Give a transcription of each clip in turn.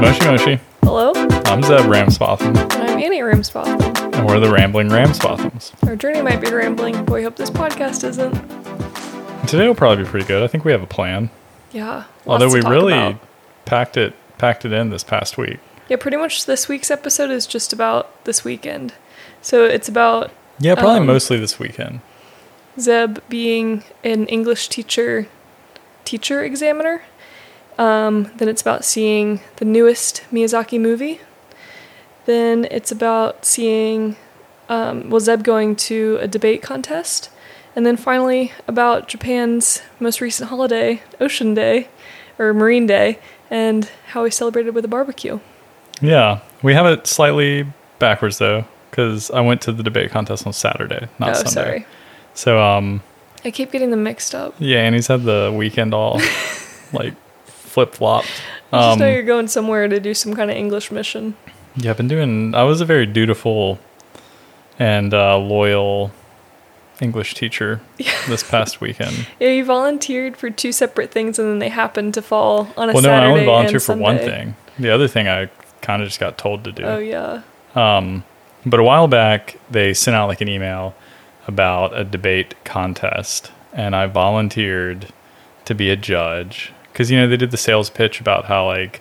Moshi Moshi. Hello, I'm Zeb Ramsbotham, and I'm Annie Ramsbotham. and we're the Rambling Ramsbothams. Our journey might be rambling, but we hope this podcast isn't. Today will probably be pretty good. I think we have a plan. Yeah. Although we really about. packed it packed it in this past week. Yeah, pretty much this week's episode is just about this weekend. So it's about Yeah, probably Um, mostly this weekend. Zeb being an English teacher teacher examiner. Um, then it's about seeing the newest Miyazaki movie. Then it's about seeing um, well Zeb going to a debate contest. And then finally about Japan's most recent holiday, Ocean Day or Marine Day, and how we celebrated with a barbecue. Yeah, we have it slightly backwards though, because I went to the debate contest on Saturday, not oh, Sunday. sorry. So um, I keep getting them mixed up. yeah, Annie's had the weekend all like flip flopped. I just Um, know you're going somewhere to do some kind of English mission. Yeah, I've been doing. I was a very dutiful and uh, loyal English teacher this past weekend. Yeah, you volunteered for two separate things, and then they happened to fall on a well, no, Saturday I only volunteered for one thing. The other thing I kind of just got told to do. Oh yeah, Um, but a while back, they sent out like an email about a debate contest, and I volunteered to be a judge because you know they did the sales pitch about how like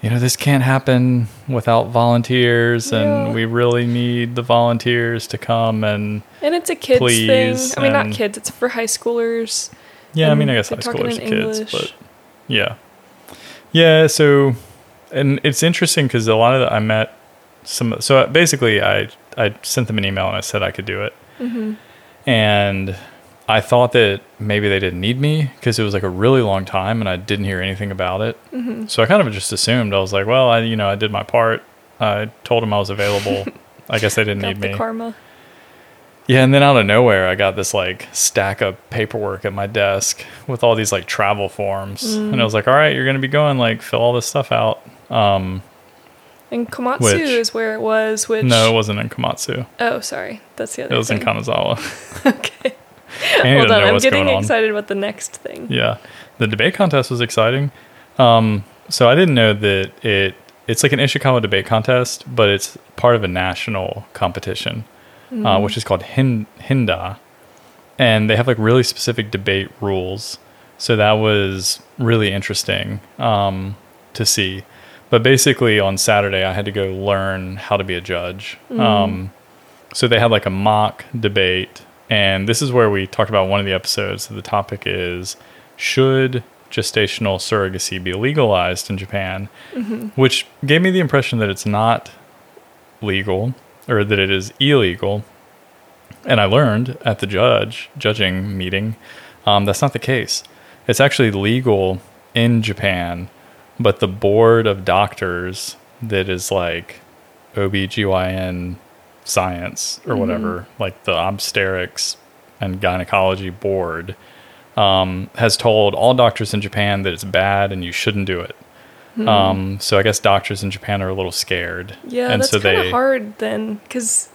you know this can't happen without volunteers, Yeah. and we really need the volunteers to come and and it's a kids Please, thing. I mean, not kids. It's for high schoolers. yeah, I mean I guess high schoolers are kids, English. but yeah, yeah. So and it's interesting because a lot of the, I met some. So basically, I I sent them an email and I said I could do it. hmm and I thought that maybe they didn't need me because it was like a really long time and I didn't hear anything about it. hmm So I kind of just assumed I was like, well, I you know I did my part. I told them I was available. I guess they didn't Got need the me. karma. Yeah, and then out of nowhere, I got this like stack of paperwork at my desk with all these like travel forms, and I was like, all right, you're gonna be going like fill all this stuff out. Um, And Komatsu Which- is where it was. Which no, it wasn't in Komatsu. Oh, sorry. That's the other. It was in. Kanazawa. okay. Hold on, I'm getting excited about the next thing. Yeah, the debate contest was exciting. Um, so I didn't know that it it's like an Ishikawa debate contest, but it's part of a national competition, uh, which is called Hin- Hinda, and they have like really specific debate rules. So that was really interesting um, to see. But basically, on Saturday, I had to go learn how to be a judge. Um, so they had like a mock debate, and this is where we talked about one of the episodes. The topic is should gestational surrogacy be legalized in Japan, which gave me the impression that it's not legal or that it is illegal. And I learned at the judge judging meeting um, that's not the case. It's actually legal in Japan, but the board of doctors that is like OBGYN science or whatever, like the obstetrics and gynecology board, um, has told all doctors in Japan that it's bad and you shouldn't do it. Um, so I guess doctors in Japan are a little scared. Yeah, and that's so kind they of hard then, because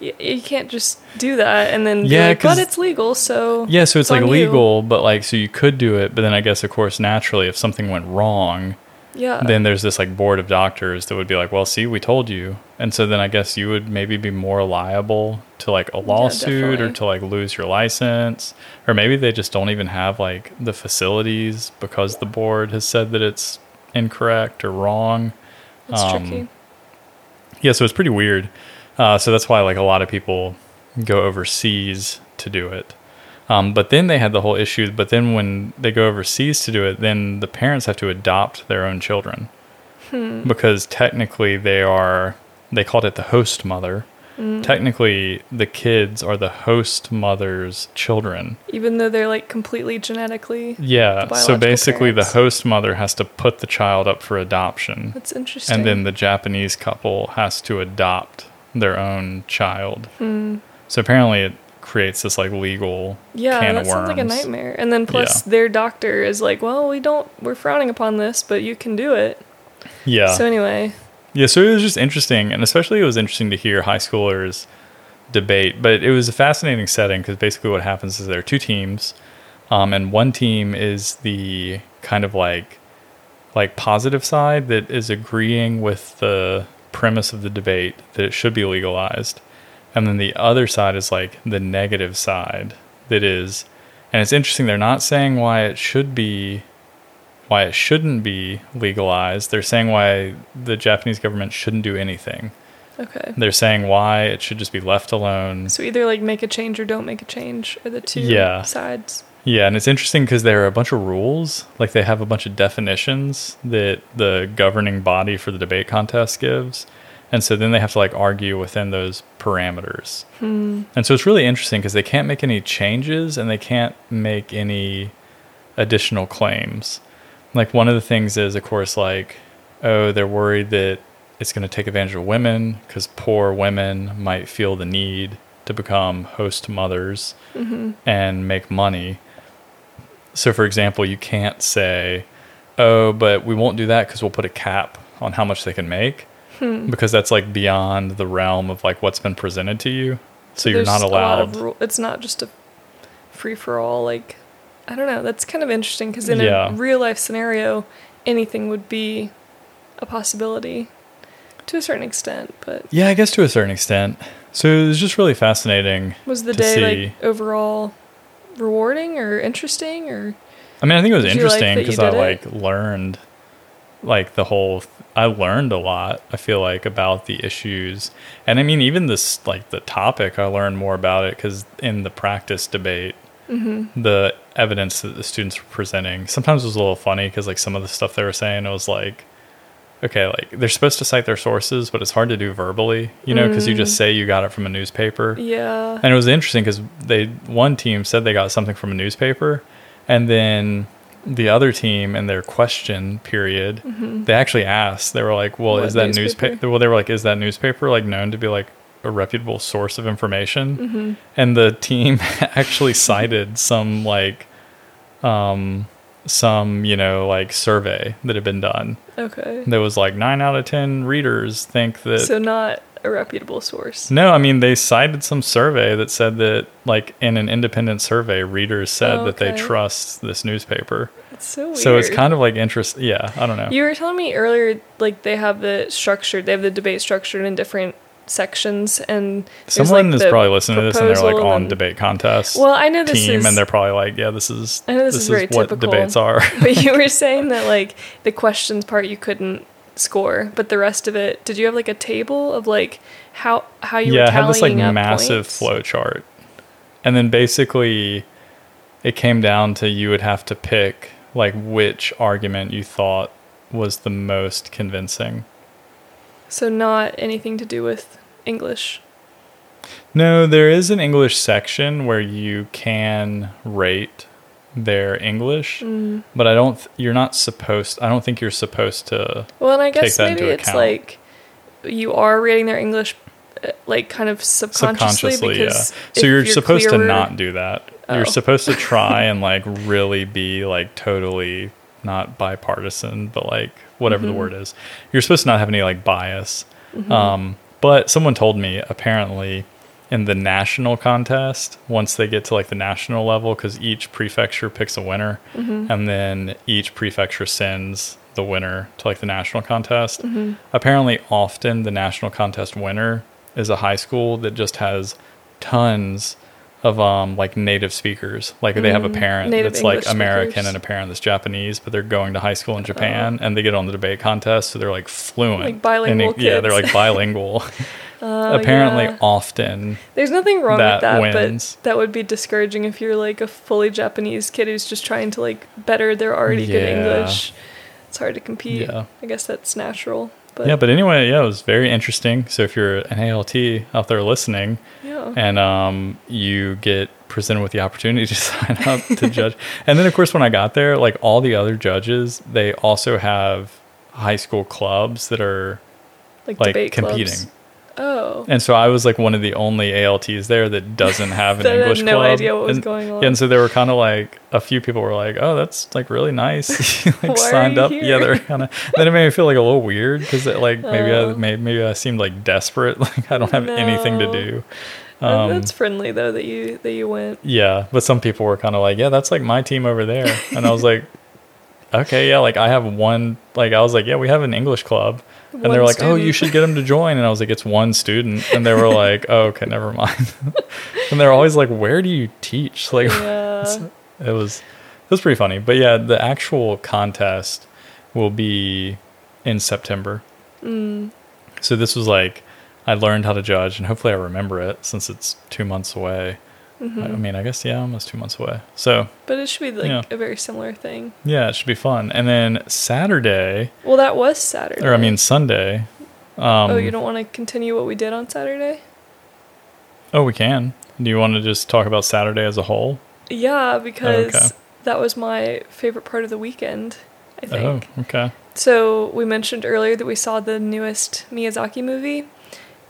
y- you can't just do that and then Yeah, like, but it's legal, so Yeah, so it's like on you." legal, but like so you could do it, but then I guess of course naturally if something went wrong, Yeah, then there's this like board of doctors that would be like, "Well, see, we told you." And so then I guess you would maybe be more liable to like a lawsuit or to like lose your license, or maybe they just don't even have like the facilities because the board has said that it's incorrect or wrong. it's um, tricky. Yeah, so it's pretty weird. Uh, so that's why like a lot of people go overseas to do it. Um, but then they had the whole issue. But then when they go overseas to do it, then the parents have to adopt their own children because technically they are. They called it the host mother. Technically, the kids are the host mother's children. Even though they're like completely genetically, Yeah. So basically, parents. the host mother has to put the child up for adoption. that's interesting. and then the Japanese couple has to adopt their own child. Hmm. So apparently, it creates this like legal yeah, that sounds like a nightmare. And then plus Yeah. their doctor is like, well, we don't, we're frowning upon this, but you can do it. Yeah, So anyway, yeah. So it was just interesting, and especially it was interesting to hear high schoolers debate. But it was a fascinating setting because basically what happens is there are two teams, um, and one team is the kind of like like positive side that is agreeing with the premise of the debate that it should be legalized. And then the other side is like the negative side that is and it's interesting they're not saying why it should be why it shouldn't be legalized. They're saying why the Japanese government shouldn't do anything. Okay. They're saying why it should just be left alone. So either like make a change or don't make a change are the two Yeah. sides. Yeah, and it's interesting because there are a bunch of rules. Like they have a bunch of definitions that the governing body for the debate contest gives. And so then they have to like argue within those parameters. Hmm. And so it's really interesting because they can't make any changes and they can't make any additional claims. Like one of the things is, of course, like, oh, they're worried that it's going to take advantage of women because poor women might feel the need to become host mothers Mm-hmm. and make money. So, for example, you can't say, oh, but we won't do that because we'll put a cap on how much they can make Hmm. because that's like beyond the realm of like what's been presented to you. So, you're not there's a lot allowed. of rule- it's not just a free for all. Like, I don't know. That's kind of interesting because in Yeah. a real life scenario, anything would be a possibility to a certain extent. But Yeah, I guess to a certain extent. So it was just really fascinating. was the day see. like overall rewarding or interesting or? I mean, I think it was like interesting because I like it? learned like the whole I learned a lot, I feel like about the issues. And I mean even this like the topic I learned more about it cuz in the practice debate Mm-hmm. the evidence that the students were presenting sometimes was a little funny because like some of the stuff they were saying it was like okay like they're supposed to cite their sources but it's hard to do verbally you know because you just Mm. say you got it from a newspaper Yeah. and it was interesting because they one team said they got something from a newspaper and then the other team in their question period they actually asked they were like well Mm-hmm. What is that newspaper? newspaper well they were like is that newspaper like known to be like a reputable source of information Mm-hmm. and the team actually cited some like um some you know like survey that had been done Okay. that was like 9 out of 10 readers think that So not a reputable source. no, I mean they cited some survey that said that like in an independent survey, readers said Oh, that they trust this newspaper. It's so weird. So it's kind of like interest. Yeah, I don't know. You were telling me earlier, like they have the structured, they have the debate structured in different sections, and Someone like, is probably listening to this and they're like on and- debate contest Well, I know this team, is, and they're probably like, yeah, this is I know this is very what typical. debates are. but you were saying that like the questions part you couldn't score, but the rest of it, did you have like a table of like how how you yeah, were I had this like massive points? flow chart, and then basically it came down to you would have to pick like which argument you thought was the most convincing. So not anything to do with English. No, there is an English section where you can rate their English, Mm. but I don't. Th- you're not supposed. I don't think you're supposed to. Well, and I guess maybe it's account. like you are reading their English, uh, like kind of subconsciously, Subconsciously, yeah. So if you're, supposed to not do that. Oh. You're supposed to try and like really be like totally not bipartisan, but like whatever Mhm. the word is. You're supposed to not have any like bias. Mhm. Um, but someone told me apparently in the national contest, once they get to like the national level, because each prefecture picks a winner, Mhm. and then each prefecture sends the winner to like the national contest. Mhm. Apparently, often the national contest winner is a high school that just has tons of um like native speakers. Like they have a Mm, parent native that's like American speakers. and a parent that's Japanese, but they're going to high school in Japan and they get on the debate contest, so they're like fluent. Like bilingual in, Yeah, they're like bilingual. Oh, Apparently, yeah. often. There's nothing wrong that with that, wins. but that would be discouraging if you're like a fully Japanese kid who's just trying to like better their already good English. It's hard to compete. Yeah. I guess that's natural. But yeah, but anyway, yeah, it was very interesting. So if you're an ALT out there listening, yeah. and um, you get presented with the opportunity to sign up to judge. And then, of course, when I got there, like all the other judges, they also have high school clubs that are like, like debate competing. clubs. Oh. And so I was like one of the only ALTs there that doesn't have an English no club. idea what was and, going on. yeah, and so there were kind of like a few people were like, "Oh, that's like really nice." Like Why signed up. here? Yeah, they're kind of. Then it made me feel like a little weird because it like maybe I Oh. maybe, maybe I seemed like desperate. Like I don't have anything to do. Um, that's friendly though that you that you went. Yeah, but some people were kind of like, "Yeah, that's like my team over there," and I was like, okay, yeah, like I have one. Like I was like, yeah, we have an English club, and they're like, oh, you should get them to join. And I was like, it's one student, and they were like, oh, okay, never mind. and they're always like, where do you teach? Like Yeah. it was it was pretty funny. But yeah, the actual contest will be in September. Mm. So this was like I learned how to judge, and hopefully I remember it since it's two months away. Hmm I mean, I guess yeah, almost two months away. So But it should be like Yeah. a very similar thing. yeah, it should be fun. And then Saturday, Well, that was Saturday. or I mean Sunday. Um, oh, you don't want to continue what we did on Saturday? Oh, we can. Do you want to just talk about Saturday as a whole? Yeah, because okay. that was my favorite part of the weekend, I think. Oh, okay. So we mentioned earlier that we saw the newest Miyazaki movie,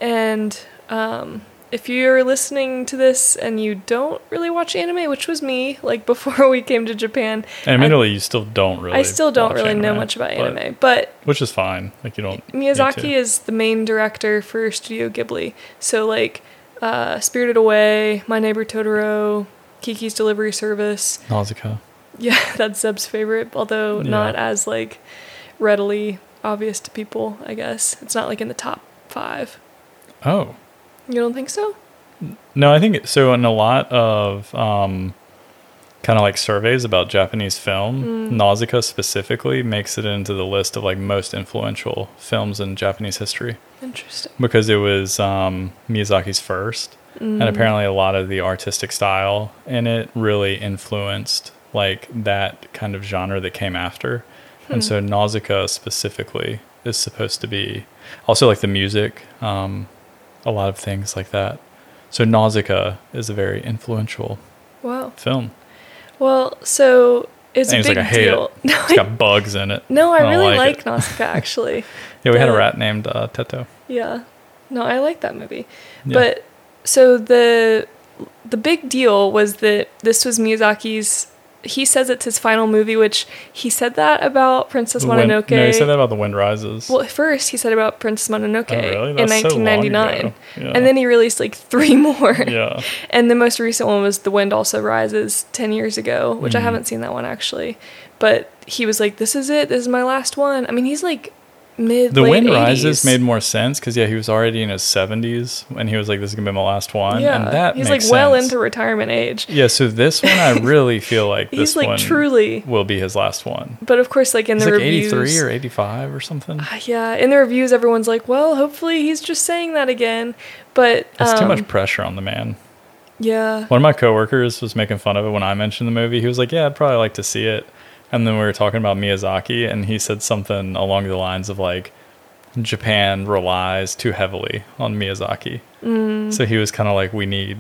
and um, if you're listening to this and you don't really watch anime, which was me, like before we came to Japan, And admittedly, you still don't really. I still don't really know much about but- anime, but which is fine. Like you don't. Miyazaki is the main director for Studio Ghibli. So like uh, Spirited Away, My Neighbor Totoro, Kiki's Delivery Service. Nausicaa. Yeah, that's Zeb's favorite, although Yeah. not as like readily obvious to people, I guess. It's not like in the top 5. Oh You don't think so? no, I think so. In a lot of um, kind of like surveys about Japanese film, Mm. Nausicaa specifically makes it into the list of like most influential films in Japanese history Interesting. because it was um, Miyazaki's first. Mm. and apparently a lot of the artistic style in it really influenced like that kind of genre that came after Hmm. and so nausicaa specifically is supposed to be also like the music um, a lot of things like that so nausicaa is a very influential Wow. film Well, so it's And a he's like, big "I hate deal. it. No, it's got bugs in it no, I don't really like like. Nausicaa actually. yeah we had a rat named uh, teto Yeah. No, I like that movie. Yeah. But so the the big deal was that this was Miyazaki's he says it's his final movie, which he said that about Princess The Wind- Mononoke. no he said that about the wind rises Well, first he said about Princess Mononoke Oh, really? in That's so 1999. Yeah. And then he released like three more. yeah And the most recent one was The Wind Also Rises 10 years ago, which I Mhm. haven't seen that one actually. But he was like, this is it. This is my last one. I mean, he's like mid The Wind 80s. Rises made more sense because yeah, he was already in his seventies and he was like, "This is gonna be my last one," Yeah, and that he's like makes well into retirement age. Yeah, so this one I really feel like this He's like one truly, will be his last one. but of course, like in He's the like reviews, eighty three or eighty five or something. Ah, yeah, in the reviews, everyone's like, well, hopefully he's just saying that again. But It's too um, much pressure on the man. Yeah, One of my coworkers was making fun of it when I mentioned the movie. He was like, "Yeah, I'd probably like to see it." And then we were talking about Miyazaki, and he said something along the lines of like, "Japan relies too heavily on Miyazaki." Mm. So he was kind of like, "We need."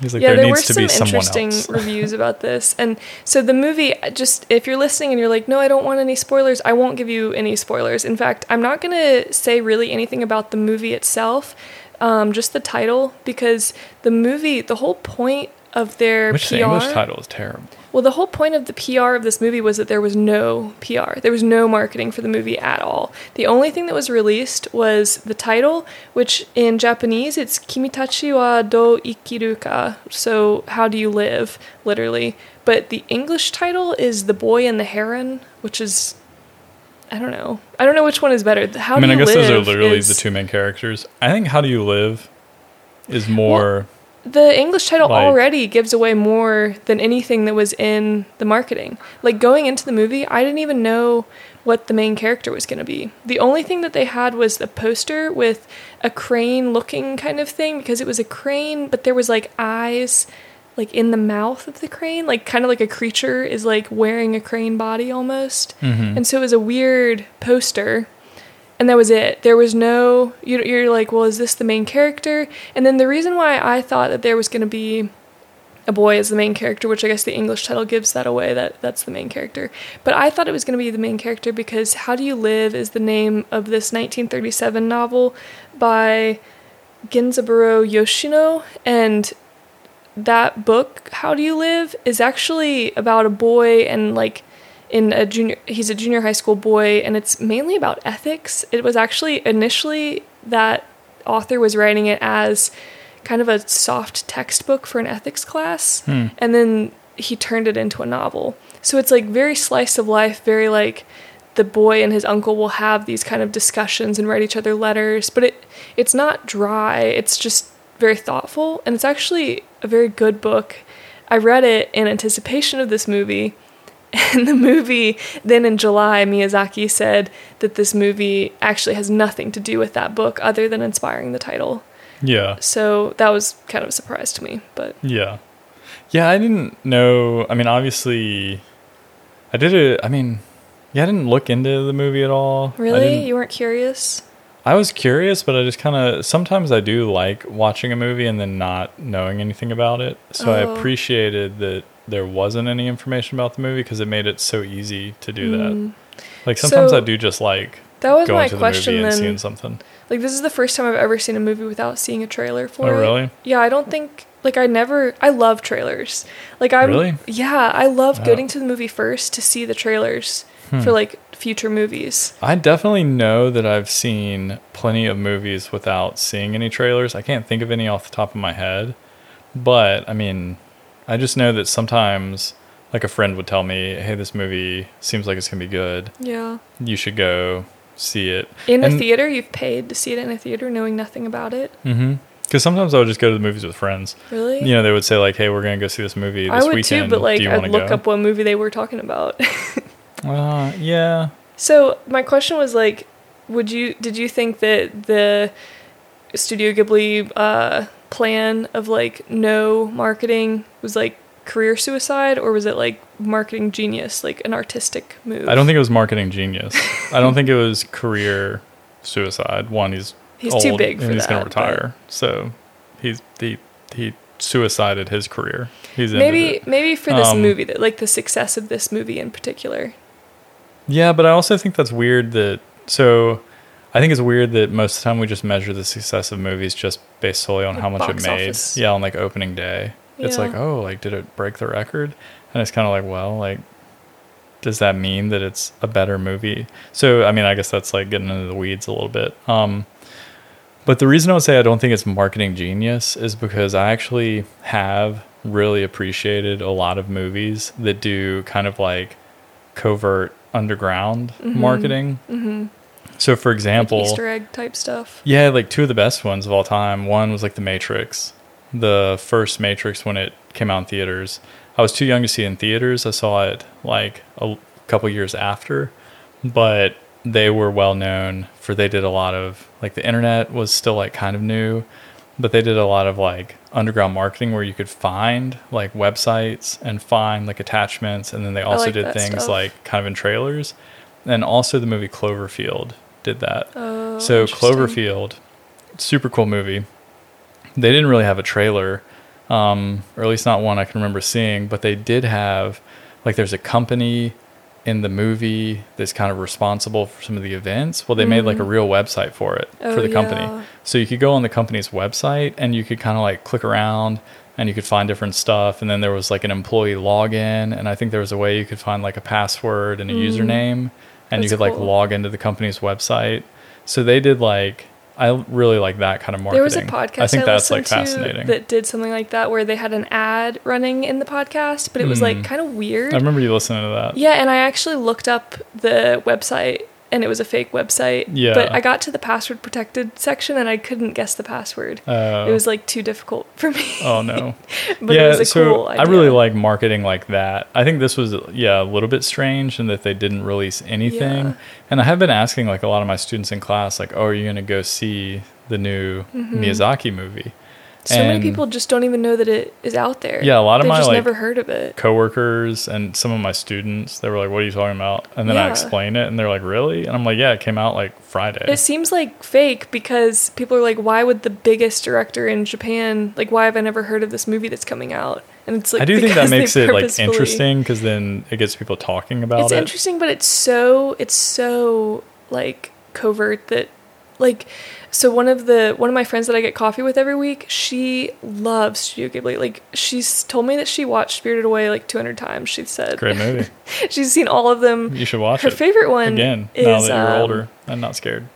He's like, yeah, "There, there were needs to some be someone interesting else." reviews about this, and so the movie. Just if you're listening and you're like, no, I don't want any spoilers. I won't give you any spoilers. In fact, I'm not gonna say really anything about the movie itself, um, just the title, because the movie, the whole point of their Which PR. the English title is terrible. Well, the whole point of the PR of this movie was that there was no PR. There was no marketing for the movie at all. The only thing that was released was the title, which in Japanese it's Kimitachi wa do ikiru ka. So, how do you live, literally. But the English title is The Boy and the Heron, which is I don't know. I don't know which one is better. How I mean, I guess those are literally is- the two main characters. I think "How Do You Live" is more. The English title Like- already gives away more than anything that was in the marketing. Like going into the movie, I didn't even know what the main character was going to be. The only thing that they had was the poster with a crane looking kind of thing because it was a crane, but there was like eyes like in the mouth of the crane, like kind of like a creature is like wearing a crane body almost. Mhm. And so it was a weird poster. And that was it. There was no. You're, like, well, is this the main character? And then the reason why I thought that there was going to be a boy as the main character, which I guess the English title gives that away, that that's the main character. But I thought it was going to be the main character because How Do You Live is the name of this 1937 novel by Genzaburo Yoshino. And that book, How Do You Live, is actually about a boy and like in a junior he's a junior high school boy and it's mainly about ethics. It was actually initially that author was writing it as kind of a soft textbook for an ethics class Hmm. and then he turned it into a novel. So it's like very slice of life, very like the boy and his uncle will have these kind of discussions and write each other letters, but it it's not dry. It's just very thoughtful and it's actually a very good book. I read it in anticipation of this movie. And the movie, then in July, Miyazaki said that this movie actually has nothing to do with that book other than inspiring the title. Yeah. So that was kind of a surprise to me, but Yeah. Yeah, I didn't know. I mean, obviously, I did it. I mean, yeah, I didn't look into the movie at all. Really? You weren't curious? I was curious, but I just kind of sometimes I do like watching a movie and then not knowing anything about it. So I Oh. appreciated that there wasn't any information about the movie because it made it so easy to do that. Like sometimes Mm. So, I do just like That was going my to the question movie and then. seeing something. Like this is the first time I've ever seen a movie without seeing a trailer for Oh, it. really? Yeah, I don't think like I never I love trailers. Like I'm Really? Yeah, I love Oh. getting to the movie first to see the trailers Hmm. for like future movies. I definitely know that I've seen plenty of movies without seeing any trailers. I can't think of any off the top of my head, but I mean, I just know that sometimes, like a friend would tell me, "Hey, this movie seems like it's gonna be good. Yeah. You should go see it." In a theater, you've paid to see it in a theater knowing nothing about it. Mm-hmm. Because sometimes I would just go to the movies with friends. Really? You know, they would say like, "Hey, we're gonna go see this movie this I would weekend. too, but like I'd look go?" up what movie they were talking about. Uh, yeah. So my question was like, would you did you think that the Studio Ghibli uh, plan of like no marketing was like career suicide, or was it like marketing genius, like an artistic move? I don't think it was marketing genius. I don't think it was career suicide. One, he's He's old too big for and he's that. gonna but retire. So he's he he suicided his career. He's Maybe maybe for this Um, movie, that like the success of this movie in particular. Yeah, but I also think that's weird that so I think it's weird that most of the time we just measure the success of movies just based solely on Like how much it made. office. Yeah, on like opening day. It's like, oh, like did it break the record? And it's kind of like, well, like does that mean that it's a better movie? So, I mean, I guess that's like getting into the weeds a little bit. Um but the reason I would say I don't think it's marketing genius is because I actually have really appreciated a lot of movies that do kind of like covert underground marketing. Mm-hmm. So, for Like example, Easter egg type stuff. yeah, like two of the best ones of all time. One was like The Matrix, the first Matrix when it came out in theaters. I was too young to see it in theaters. I saw it like a couple years after, but they were well known for they did a lot of like the internet was still like kind of new, but they did a lot of like underground marketing where you could find like websites and find like attachments, and then they also like did things stuff. like kind of in trailers, and also the movie Cloverfield did that. Oh, So. Cloverfield, super cool movie. They didn't really have a trailer, um, or at least not one I can remember seeing, but they did have like there's a company in the movie that's kind of responsible for some of the events. Well, they made like a real website for it Oh, for the company. yeah. So you could go on the company's website and you could kind of like click around and you could find different stuff. And then there was like an employee login, and I think there was a way you could find like a password and a username, and you Mm. Could like log into the company's website. So they did like I really like that kind of marketing. There was a podcast I think that's like fascinating. that did something like that where they had an ad running in the podcast, but it was Hmm. like kind of weird. I remember you listening to that. Yeah, and I actually looked up the website and it was a fake website. Yeah. But I got to the password protected section and I couldn't guess the password. Uh, It was like too difficult for me. oh no. but yeah, it was a so cool idea. I really like marketing like that. I think this was yeah a little bit strange in that they didn't release anything. Yeah. And I have been asking like a lot of my students in class like, "Oh, are you going to go see the new Miyazaki movie?" So many people just don't even know that it is out there. Yeah, a lot of They've my, just like, never heard of it. coworkers and some of my students they were like, "What are you talking about?" And then I Yeah. explain it and they're like, "Really?" And I'm like, "Yeah, it came out like Friday." It seems like fake because people are like, why would the biggest director in Japan, like, why have I never heard of this movie that's coming out? And it's like, I do think that makes it like interesting because then it gets people talking about It's it. interesting, but it's so, it's so like covert that, like, so one of the one of my friends that I get coffee with every week, she loves Studio Ghibli. Like, she's told me that she watched Spirited Away like 200 times. She said Great movie. she's seen all of them. You should watch Her it favorite one again is now that you're um, older and not scared.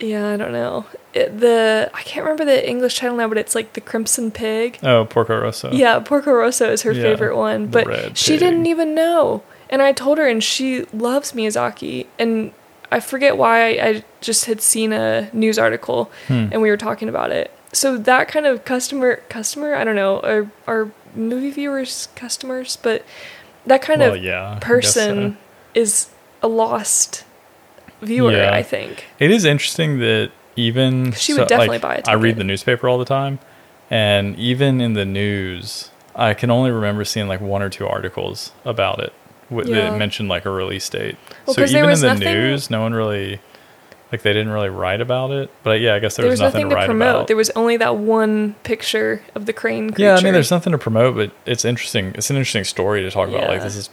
Yeah, I don't know. It, the I can't remember the English title now, but it's like the Crimson Pig. Oh, Porco Rosso. Yeah, Porco Rosso is her Yeah, favorite one, but she didn't even know. And I told her, and she loves Miyazaki. And I forget why I just had seen a news article Hmm. and we were talking about it. So that kind of customer, customer, I don't know, our, our movie viewers, customers, but that kind well, of yeah, person so. is a lost viewer, Yeah. I think. It is interesting that even She would definitely like, buy I read the newspaper all the time, and even in the news, I can only remember seeing like one or two articles about it w- Yeah. that mentioned like a release date. Well, so even in the nothing- news, no one really like they didn't really write about it. But yeah, I guess there, There was, was nothing, nothing to to write promote. about. There was only that one picture of the crane creature. yeah, I mean, there's nothing to promote, but it's interesting. It's an interesting story to talk about. Like this is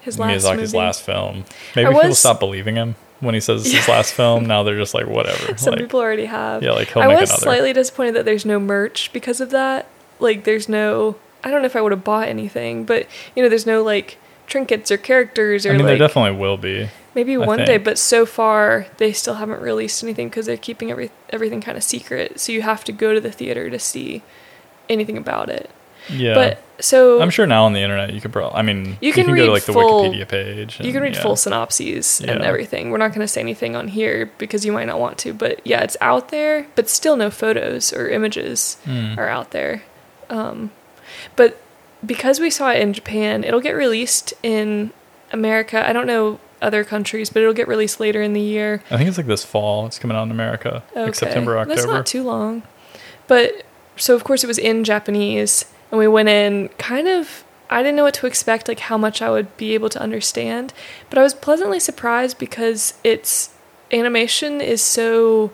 his last Miyazaki's movie. last film. Maybe I people was- stop believing him when he says it's his last film. Now they're just like whatever. Some like, people already have. yeah, like he'll I make was another. slightly disappointed that there's no merch because of that. Like, there's no. I don't know if I would have bought anything, but you know, there's no like trinkets or characters or I mean, like there definitely will be. maybe I one day. But so far, they still haven't released anything because they're keeping every everything kind of secret. So you have to go to the theater to see anything about it. Yeah. But so I'm sure now on the internet you could probably. I mean, You can go to read like the full- Wikipedia page. You can read yeah. full synopses and Yeah. everything. We're not going to say anything on here because you might not want to, but yeah, it's out there, but still no photos or images Mm. are out there. Um, but because we saw it in Japan, it'll get released in America. I don't know other countries, but it'll get released later in the year. I think it's like this fall. It's coming out in America, like September, October. That's not too long. But so of course it was in Japanese and we went in kind of I didn't know what to expect, like how much I would be able to understand. But I was pleasantly surprised because its animation is so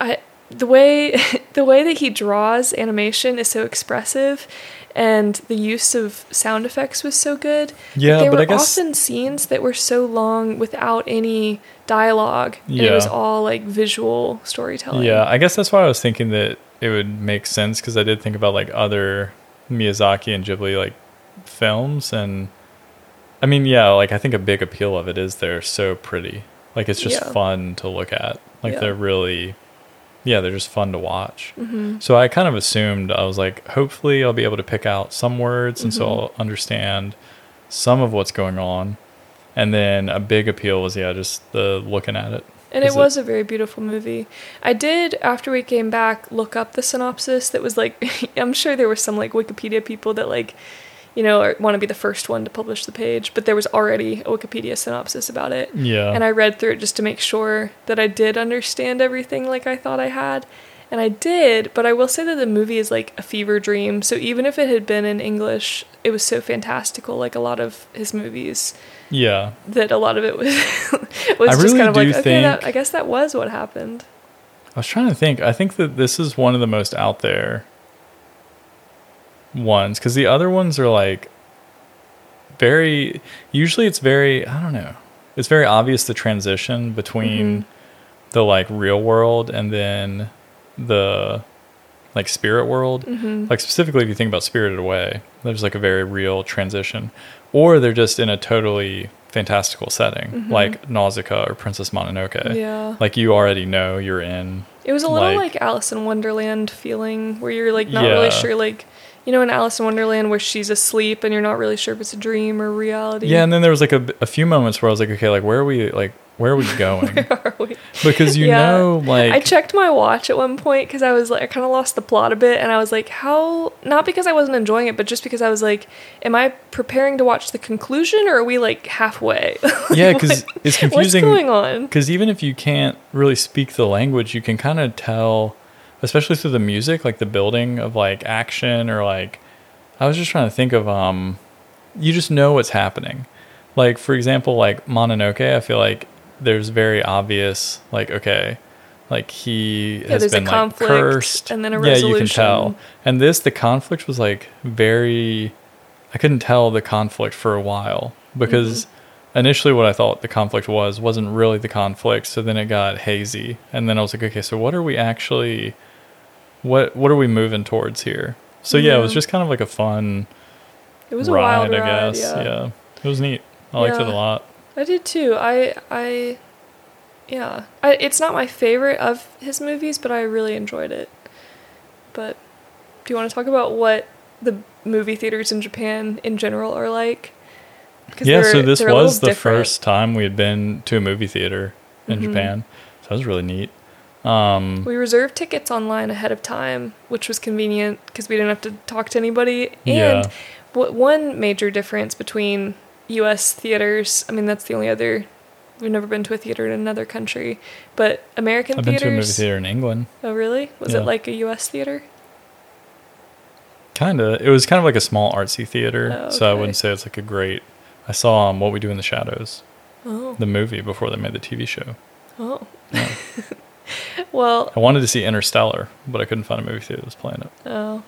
I the way the way that he draws animation is so expressive and the use of sound effects was so good. Yeah, there but were I guess often scenes that were so long without any dialogue. And it was all like visual storytelling. yeah, I guess that's why I was thinking that it would make sense because I did think about like other Miyazaki and Ghibli like films, and I mean, yeah, like I think a big appeal of it is they're so pretty. Like it's just Yeah. fun to look at. Like Yeah. they're really, yeah, they're just fun to watch. hmm So I kind of assumed I was like, hopefully I'll be able to pick out some words, and so Mhm. I'll understand some of what's going on. And then a big appeal was yeah, just the looking at it. And it- was a very beautiful movie. I did, after we came back, look up the synopsis that was like, I'm sure there were some like Wikipedia people that like, you know, I want to be the first one to publish the page, but there was already a Wikipedia synopsis about it. Yeah. And I read through it just to make sure that I did understand everything like I thought I had. And I did, but I will say that the movie is like a fever dream. So even if it had been in English, it was so fantastical, like a lot of his movies, yeah. that a lot of it was was I just really kind of like, okay, that, think- I guess that was what happened. I was trying to think. I think that this is one of the most out there ones because the other ones are like very. Usually, it's very. I don't know. It's very obvious the transition between Mhm. the like real world and then the like spirit world. hmm Like specifically, if you think about Spirited Away, there's like a very real transition, or they're just in a totally fantastical setting, Mhm. like Nausicaa or Princess Mononoke. Yeah. Like you already know you're in It was a little like- like, Alice in Wonderland feeling where you're like not really sure like you know in Alice in Wonderland where she's asleep and you're not really sure if it's a dream or reality. Yeah, and then there was like a, a few moments where I was like, okay, like where are we? Like where are we going? Where are we? because you Yeah. know, like I checked my watch at one point because I was like, I kind of lost the plot a bit, and I was like, how? Not because I wasn't enjoying it, but just because I was like, am I preparing to watch the conclusion, or are we like halfway? yeah, because it's confusing. What's going on? Because even if you can't really speak the language, you can kind of tell, especially through the music, like the building of like action or like. I was just trying to think of um, you just know what's happening. Like for example, like Mononoke, I feel like there's very obvious like okay, like he Yeah, has been like cursed, and then a yeah, you can tell. And this, the conflict was like very. I couldn't tell the conflict for a while because Mm-hmm. initially what I thought the conflict was wasn't really the conflict. So then it got hazy, and then I was like, okay, so what are we actually? What what are we moving towards here? So yeah, it was just kind of like a fun It was a ride, wild I ride. guess. yeah. Yeah. it was neat. I liked it a lot. I did too. I I yeah. I, it's not my favorite of his movies, but I really enjoyed it. But do you want to talk about what the movie theaters in Japan in general are like? 'Cause Yeah, so this a was the different. first time we had been to a movie theater in Mhm. Japan. So that was really neat. Um, We reserved tickets online ahead of time, which was convenient because we didn't have to talk to anybody. Yeah. And what one major difference between U.S. theaters, I mean, that's the only other. We've never been to a theater in another country, but American I've been theaters. to a movie theater in England. Oh, really? Was Yeah. it like a U.S. theater? Kind of. It was kind of like a small artsy theater. Oh, So I wouldn't say it's like a great. I saw um, What We Do in the Shadows, Oh, the movie, before they made the TV show. oh. Yeah. Well, I wanted to see Interstellar, but I couldn't find a movie theater that was playing it. Oh.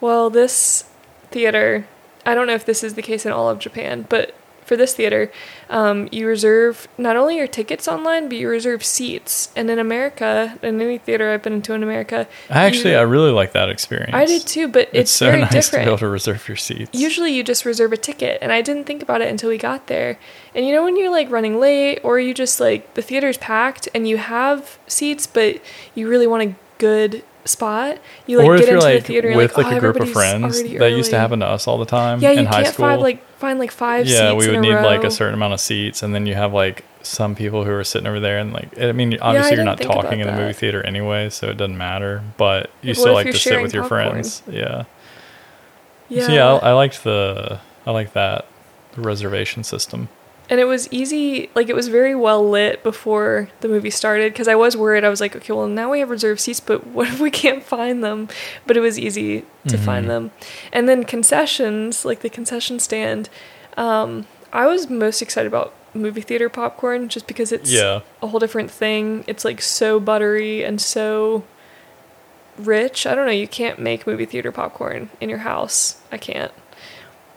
Well, this theater, I don't know if this is the case in all of Japan, but for this theater, um, you reserve not only your tickets online, but you reserve seats. And in America, in any theater I've been into in America, I actually, you- I really like that experience. I did too, but it's, It's, so very nice different. to be able to reserve your seats. Usually you just reserve a ticket, and I didn't think about it until we got there. And you know when you're like running late, or you just like the theater's packed and you have seats, but you really want a good spot, you like or get you're into like the theater with you're like like, a oh, group of friends, that used to happen to us all the time Yeah, you in high can't school. find like find like five seats. yeah, we would a need like a certain amount of seats, and then you have like some people who are sitting over there, and like I mean, I obviously you're didn't not talking in the movie theater anyway, so it doesn't matter. But you still like to sit with your popcorn? friends. Yeah. Yeah, So yeah, I, I liked the I like that the reservation system. And it was easy. Like it was very well lit before the movie started because I was worried. I was like, okay, well now we have reserved seats, but what if we can't find them? But it was easy to find Mhm. them. And then concessions, like the concession stand. Um, I was most excited about movie theater popcorn just because it's Yeah. a whole different thing. It's like so buttery and so rich. I don't know, you can't make movie theater popcorn in your house. I can't.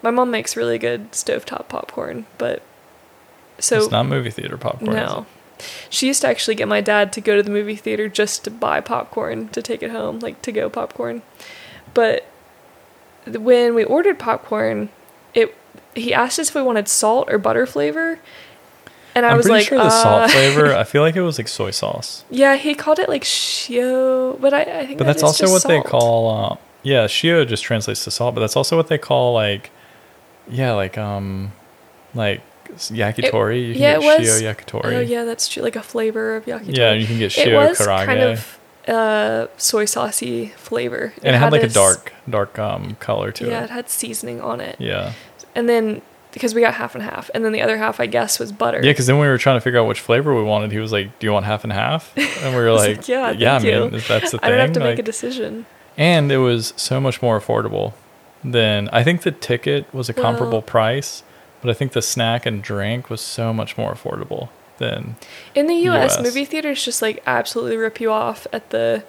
My mom makes really good stovetop popcorn, but so it's not movie theater popcorn. no. She used to actually get my dad to go to the movie theater just to buy popcorn to take it home, like to go popcorn. But when we ordered popcorn, it he asked us if we wanted salt or butter flavor. And I I'm was like, sure the uh, salt flavor. I feel like it was like soy sauce, Yeah, he called it like shio, but I, I think but that that's also what they call. Uh, yeah, shio just translates to salt, but that's also what they call like, yeah, like um, like yakitori. you can yeah, get it was- shio yakitori. Oh yeah, that's true. Like a flavor of yakitori. Yeah, you can get shio it was karaage. kind of uh, soy saucy flavor, and it had like a this- dark, dark um color to Yeah, it Yeah, it. had seasoning on it. Yeah, And then because we got half and half, and then the other half, I guess, was butter. yeah. Because then we were trying to figure out which flavor we wanted. He was like, "Do you want half and half?" And we were like, like, "Yeah, yeah, man, you." that's the thing." I don't have to make a decision. and it was so much more affordable than I think the ticket was a Well- comparable price, but I think the snack and drink was so much more affordable than In the U.S., US. movie theaters just like absolutely rip you off at the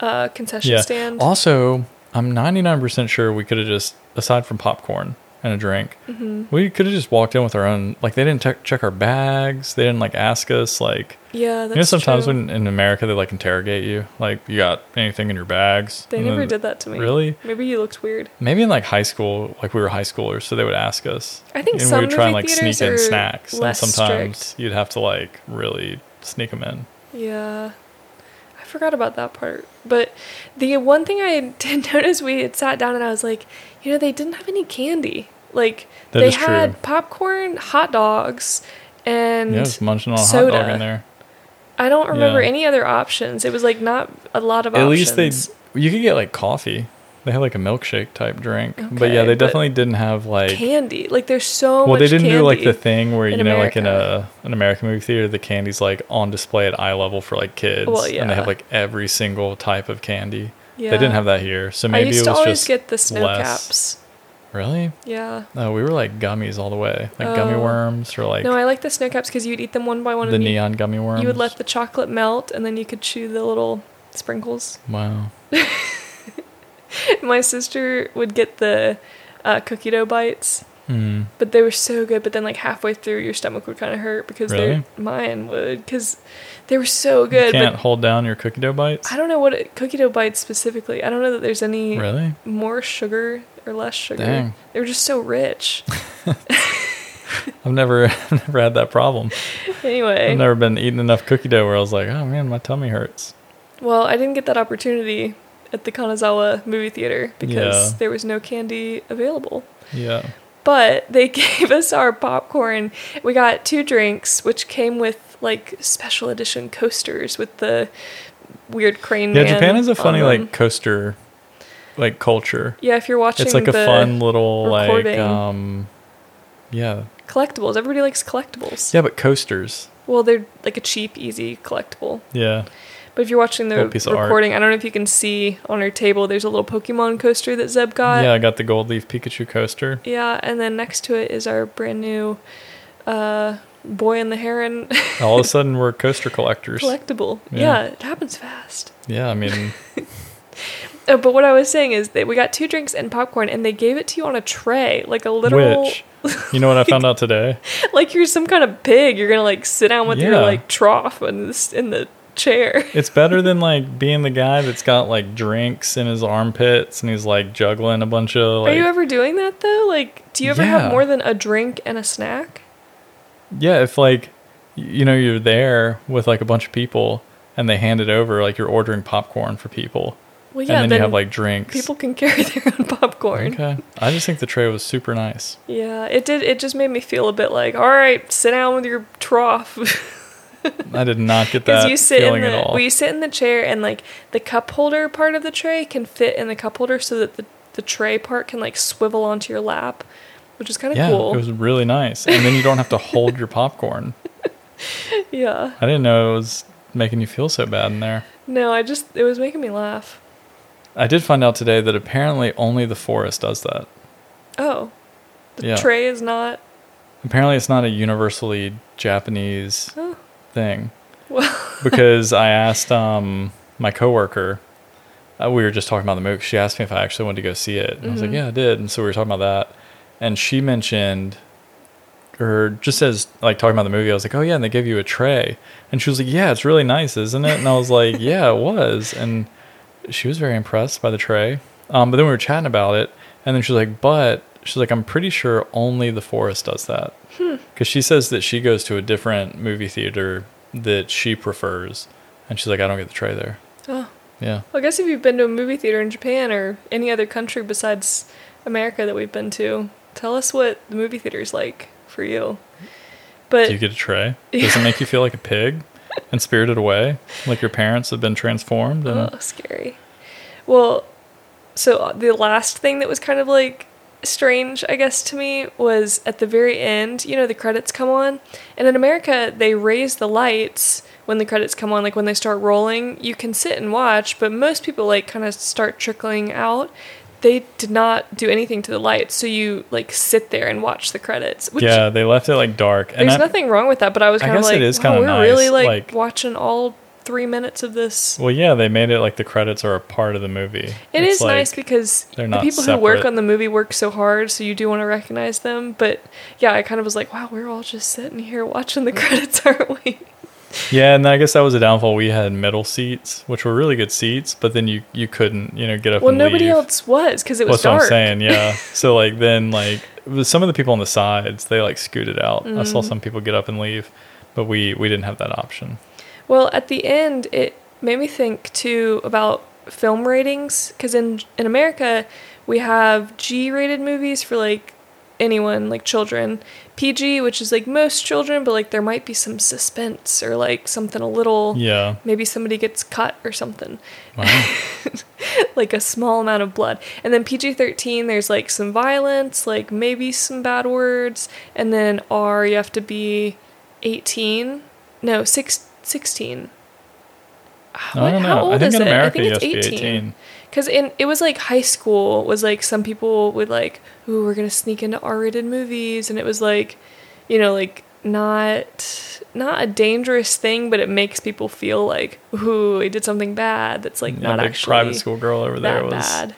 uh, concession yeah. stand. Also, I'm 99% sure we could have just aside from popcorn and a drink, hmm we could have just walked in with our own like they didn't check check our bags, they didn't like ask us like Yeah, that's you know sometimes true. when in America they like interrogate you like you got anything in your bags they And never then- did that to me. Really? Maybe you looked weird. Maybe in like high school, like we were high schoolers, so they would ask us. I think and some we would try and like sneak in snacks, and sometimes strict. you'd have to like really sneak them in. Yeah. I forgot about that part. But the one thing I did notice, we had sat down and I was like, you know, they didn't have any candy. Like, That they had true. popcorn, hot dogs, and Yeah, munching on a hot dog in there. I don't remember Yeah. any other options. It was like not a lot of options. At options. least they, you could get like coffee. They had like a milkshake type drink, but yeah, they but definitely didn't have like. candy. Like, there's so well, they didn't do like the thing where you know, like in a an American movie theater, the candy's like on display at eye level for like kids, Well, and they have like every single type of candy. Yeah. They didn't have that here, so I maybe used it to was always just get the snow less. caps. really. Yeah. No, we were like gummies all the way, like gummy Oh. worms or like no, I like the Sno-Caps because you'd eat them one by one. the and you, neon gummy worms. you would let the chocolate melt, and then you could chew the little sprinkles. wow. My sister would get the uh, cookie dough bites, Hmm. but they were so good. But then, like halfway through, your stomach would kind of hurt because Really? mine would because they were so You good. can't But hold down your cookie dough bites. I don't know what it, cookie dough bites specifically. I don't know that there's any Really? more sugar or less sugar. Dang. They were just so rich. I've never, I've never had that problem. anyway, I've never been eating enough cookie dough where I was like, oh man, my tummy hurts. well, I didn't get that opportunity at the Kanazawa movie theater because Yeah. there was no candy available. Yeah. But they gave us our popcorn. We got two drinks, which came with like special edition coasters with the weird crane. Yeah, man Japan is a funny like coaster like culture. Yeah, if you're watching, It's like a fun little like um yeah. collectibles. Everybody likes collectibles. Yeah, but coasters. Well, they're like a cheap, easy collectible. Yeah. But if you're watching the recording, I don't know if you can see on our table. There's a little Pokemon coaster that Zeb got. yeah, I got the gold leaf Pikachu coaster. Yeah, and then next to it is our brand new uh, Boy and the Heron All of a sudden we're coaster collectors. collectible. Yeah. Yeah. it happens fast. yeah, I mean Uh, but what I was saying is that we got two drinks and popcorn, and they gave it to you on a tray, like a literal, which you know what I found out today? like you're some kind of pig. You're gonna like sit down with your like trough this in the chair. It's better than like being the guy that's got like drinks in his armpits and he's like juggling a bunch of like Are you ever doing that though? Like, do you ever Yeah. have more than a drink and a snack? Yeah, if like you know you're there with like a bunch of people and they hand it over like you're ordering popcorn for people. Well, yeah. and then, then you have like drinks. people can carry their own popcorn. Okay. I just think the tray was super nice. Yeah, it did. It just made me feel a bit like, all right, sit down with your trough. I did not get that you sit in feeling the at all. well, you sit in the chair, and like the cup holder part of the tray can fit in the cup holder, so that the the tray part can like swivel onto your lap, which is kind of yeah, cool. it was really nice. And then you don't have to hold your popcorn. yeah. I didn't know it was making you feel so bad in there. No, I just it was making me laugh. I did find out today that apparently only the Forus does that. Oh, the Yeah. tray is not. Apparently it's not a universally Japanese Oh, thing. well, because I asked um, my coworker. Uh, we were just talking about the movie. She asked me if I actually wanted to go see it, and I was like, Mhm. "Yeah, I did." And so we were talking about that, and she mentioned, or just as like talking about the movie, I was like, "Oh yeah," and they gave you a tray, and she was like, "Yeah, it's really nice, isn't it?" And I was like, "Yeah, it was," and she was very impressed by the tray. Um, but then we were chatting about it, and then she was like, "But." She's like, I'm pretty sure only the Forus does that. Because she says that she goes to a different movie theater that she prefers. And she's like, I don't get the tray there. oh. Yeah. Well, I guess if you've been to a movie theater in Japan or any other country besides America that we've been to, tell us what the movie theater's like for you. But Do you get a tray? Does it make you feel like a pig and spirited away? Like your parents have been transformed? And Oh, scary. Well, so uh, the last thing that was kind of like strange, I guess, to me was at the very end, you know, the credits come on. And in America, they raise the lights when the credits come on, like when they start rolling. You can sit and watch, but most people like kind of start trickling out. They did not do anything to the lights, so you like sit there and watch the credits. Which yeah, they left it like dark. And there's I, nothing wrong with that, but I was kind of like, it is oh, we're really like, like- watching all three minutes of this Well, yeah, they made it like the credits are a part of the movie. It It's is nice because they're the people who work on the movie work so hard, so you do want to recognize them. But yeah, I kind of was like, wow, we're all just sitting here watching the credits, aren't we? Yeah, and I guess that was a downfall. We had middle seats, which were really good seats, but then you you couldn't, you know, get up Well, nobody leave. else was because it was That's what I'm saying, yeah. so like then like some of the people on the sides, they like scooted out. I Mm. saw some people get up and leave, but we we didn't have that option. Well, at the end, it made me think too about film ratings because in in America we have G-rated movies for like anyone, like children, PG, which is like most children, but like there might be some suspense or like something a little. Yeah. Maybe somebody gets cut or something. Wow. like a small amount of blood. And then PG 13, there's like some violence, like maybe some bad words. And then R, you have to be 18. No, six, 16. I don't know. I think in America you have to be 18. Because in it was like high school was like some people would like, ooh, we're gonna sneak into R-rated movies, and it was like, you know, like not not a dangerous thing, but it makes people feel like, ooh, we did something bad. That's like Yeah, not big actually private school girl over there that was bad.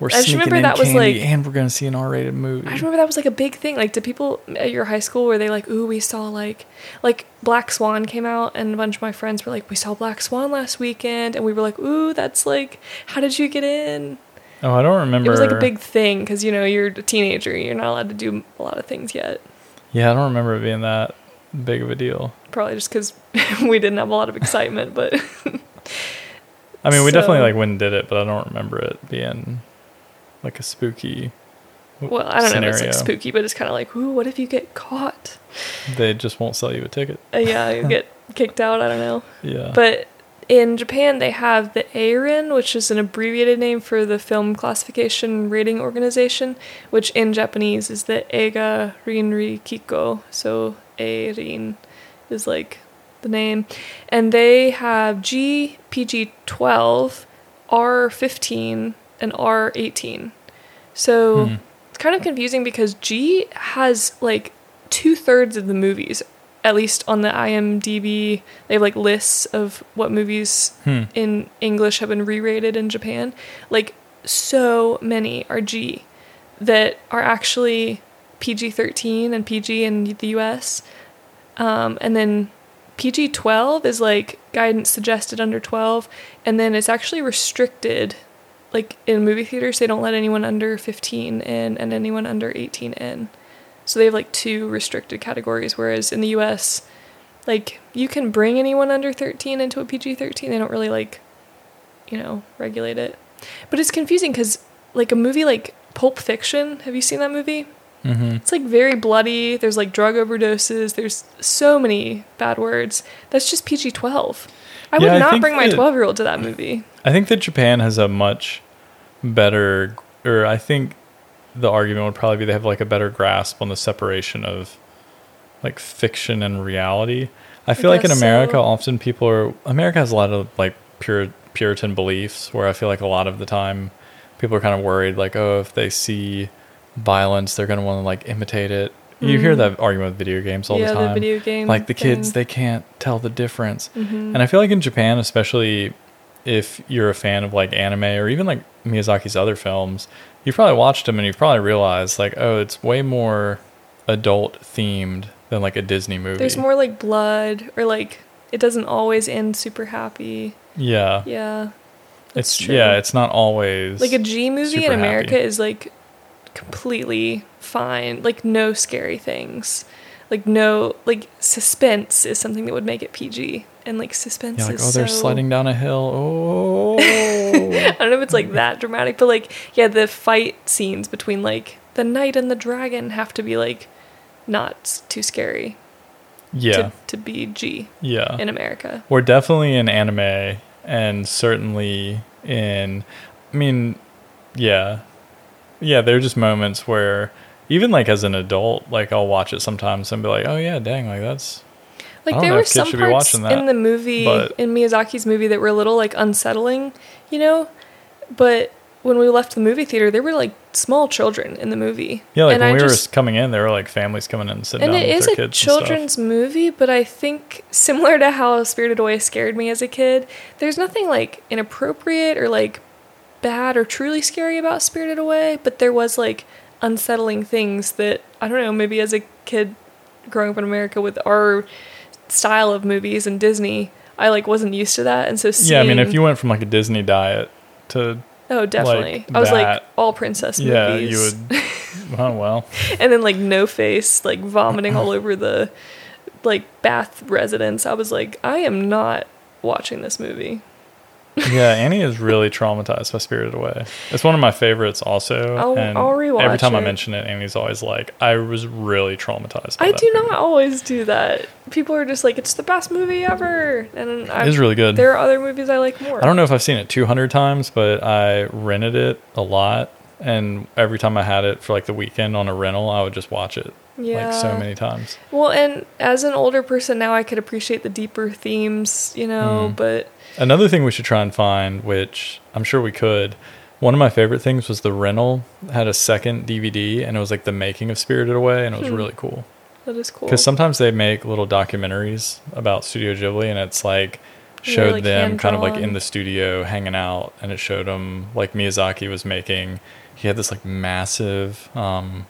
We're I just sneaking remember in that was, like- and we're gonna see an R-rated movie. I just remember that was like a big thing. Like, did people at your high school were they like, ooh, we saw like, like Black Swan came out, and a bunch of my friends were like, we saw Black Swan last weekend, and we were like, ooh, that's like, how did you get in? oh, I don't remember. It was like a big thing because you know you're a teenager, you're not allowed to do a lot of things yet. Yeah, I don't remember it being that big of a deal. Probably just because we didn't have a lot of excitement, but I mean, we definitely like went did it, but I don't remember it being like a spooky well, I don't know if it's like spooky, but it's kind of like, ooh, what if you get caught? They just won't sell you a ticket. Uh, yeah, you get kicked out. I don't know. Yeah. But in Japan, they have the Eirin, which is an abbreviated name for the Film Classification Rating Organization, which in Japanese is the Eiga Rinri Kiko. So Eirin is like the name. And they have G, PG 12, R15, and R18. So Hmm. it's kind of confusing because G has like two thirds of the movies, at least on the IMDb. They have like lists of what movies Hmm. in English have been re-rated in Japan. Like so many are G that are actually PG-13 and PG in the US. Um, and then PG-12 is like guidance suggested under 12 and then it's actually restricted like in movie theaters they don't let anyone under 15 in and anyone under 18 in. So they have like two restricted categories whereas in the US like you can bring anyone under 13 into a PG-13 they don't really like you know regulate it. But it's confusing cuz like a movie like Pulp Fiction, have you seen that movie? hmm It's like very bloody. There's like drug overdoses. There's so many bad words. That's just PG 12. I Yeah, would not think bring my 12 year old to that movie. I think that Japan has a much better, or I think the argument would probably be they have like a better grasp on the separation of like fiction and reality. I feel like in America, so. often people are, America has a lot of like pure Puritan beliefs where I feel like a lot of the time people are kind of worried, like, oh, if they see violence, they're going to want to like imitate it. You hear Mhm. that argument with video games all yeah, the time. the video game. like the kids, they can't tell the difference. Mhm. And I feel like in Japan, especially if you're a fan of like anime or even like Miyazaki's other films, you've probably watched them and you've probably realized like, oh, it's way more adult themed than like a Disney movie. There's more like blood or like it doesn't always end super happy. Yeah. Yeah. It's true. yeah, it's not always Like a G movie in America happy. is like completely fine. Like no scary things. Like no like suspense is something that would make it PG. And like suspense yeah, like, is oh, they're so- sliding down a hill. Oh, I don't know if it's like that dramatic, but like yeah, the fight scenes between like the knight and the dragon have to be like not too scary yeah, to, to be G yeah. in America. We're definitely in anime and certainly in I mean, yeah. Yeah, there are just moments where even like as an adult, like I'll watch it sometimes and be like, "Oh yeah, dang, like that's Like there were some parts that, in the movie in Miyazaki's movie that were a little like unsettling, you know? But when we left the movie theater, there were like small children in the movie. Yeah, like and when I we just, were coming in, there were like families coming in and sitting and down it with is their a kids children's movie, but I think similar to how Spirited Away scared me as a kid, there's nothing like inappropriate or like bad or truly scary about Spirited Away, but there was like unsettling things that I don't know, maybe as a kid growing up in America with our style of movies and Disney, I like wasn't used to that, and so seeing, Yeah, I mean, if you went from like a Disney diet to oh definitely, like I was like all princess yeah, movies, you would. Oh well, and then like no face like vomiting all over the like bath residence. I was like i am not watching this movie yeah. Annie is really traumatized by Spirited Away. It's one of my favorites, also. I'll- and I'll rewatch every time I mention it, Annie's always like, "I was really traumatized." By i do movie." not always do that people are just like it's the best movie ever and I, It is really good. there are other movies i like more I don't know if I've seen it 200 times, but I rented it a lot. And every time I had it for like the weekend on a rental, I would just watch it yeah like so many times. well and as an older person now i could appreciate the deeper themes you know Mm. but Another thing we should try and find, which I'm sure we could, one of my favorite things was the rental had a second DVD and it was like the making of Spirited Away and it was Hmm. really cool. that is cool Because sometimes they make little documentaries about Studio Ghibli and it's like Yeah, showed like them kind of like in the studio hanging out and it showed them like Miyazaki was making, he had this like massive um,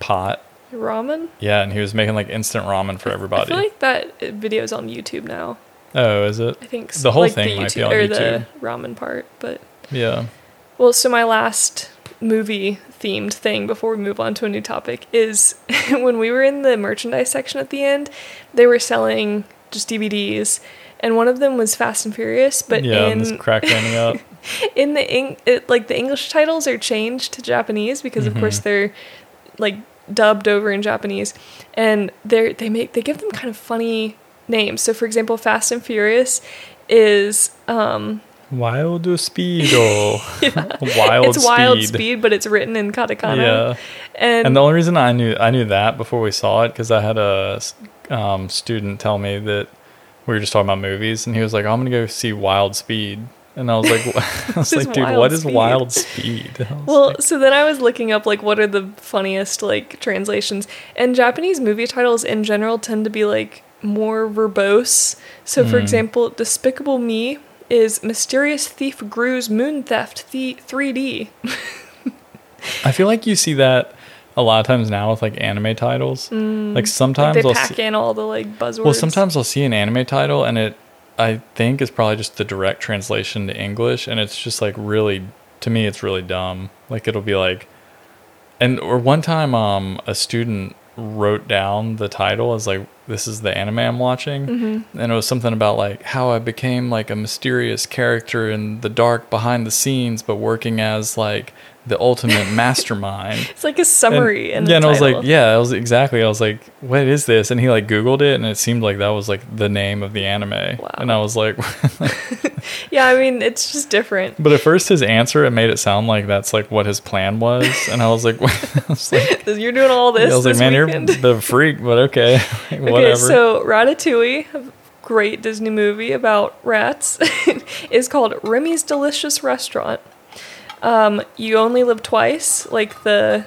pot. ramen Yeah, and he was making like instant ramen for i everybody. feel like that video is on youtube now oh, is it? i think s- The whole like thing the might be on or YouTube. the ramen part but Yeah. Well, so my last movie themed thing before we move on to a new topic is when we were in the merchandise section at the end, they were selling just DVDs, and one of them was Fast and Furious, but yeah, in cracked Annie up. in the Eng- it, like the English titles are changed to Japanese because of mm-hmm. course they're like dubbed over in Japanese, and they they make they give them kind of funny names. So for example, Fast and Furious is um Wild speedo. Wild it's wild speed. speed, but it's written in katakana. Yeah. and, And the only reason I knew I knew that before we saw it because I had a um, student tell me that we were just talking about movies, and he was like, "I'm gonna go see Wild Speed," and I was like, "I was like, dude, what is Speed." Wild Speed?" Well, like, so then I was looking up like what are the funniest like translations, and Japanese movie titles in general tend to be like more verbose. So, for Hmm. example, Despicable Me is Mysterious Thief Gru's Moon Theft the 3D. I feel like you see that a lot of times now with like anime titles. Like Mm. Like sometimes they I'll pack see, in all the like buzzwords. well, sometimes I'll see an anime title and it I think is probably just the direct translation to English, and it's just like really to me it's really dumb. Like it'll be like, and or one time um a student wrote down the title as like this is the anime I'm watching, Mm-hmm. and it was something about like how I became like a mysterious character in the dark behind the scenes, but working as like the ultimate mastermind. it's like a summary. And, in yeah, and I was like, yeah, I was exactly. I was like, what is this? And he like Googled it, and it seemed like that was like the name of the anime. Wow. And I was like, yeah. I mean, it's just different. but at first his answer it made it sound like that's like what his plan was, and I was like, I was like, You're doing all this. I was like, man, weekend. you're the freak, but okay, Like, Okay, whatever. so Ratatouille, a great Disney movie about rats, is called Remy's Delicious Restaurant. Um, you only live twice, like the.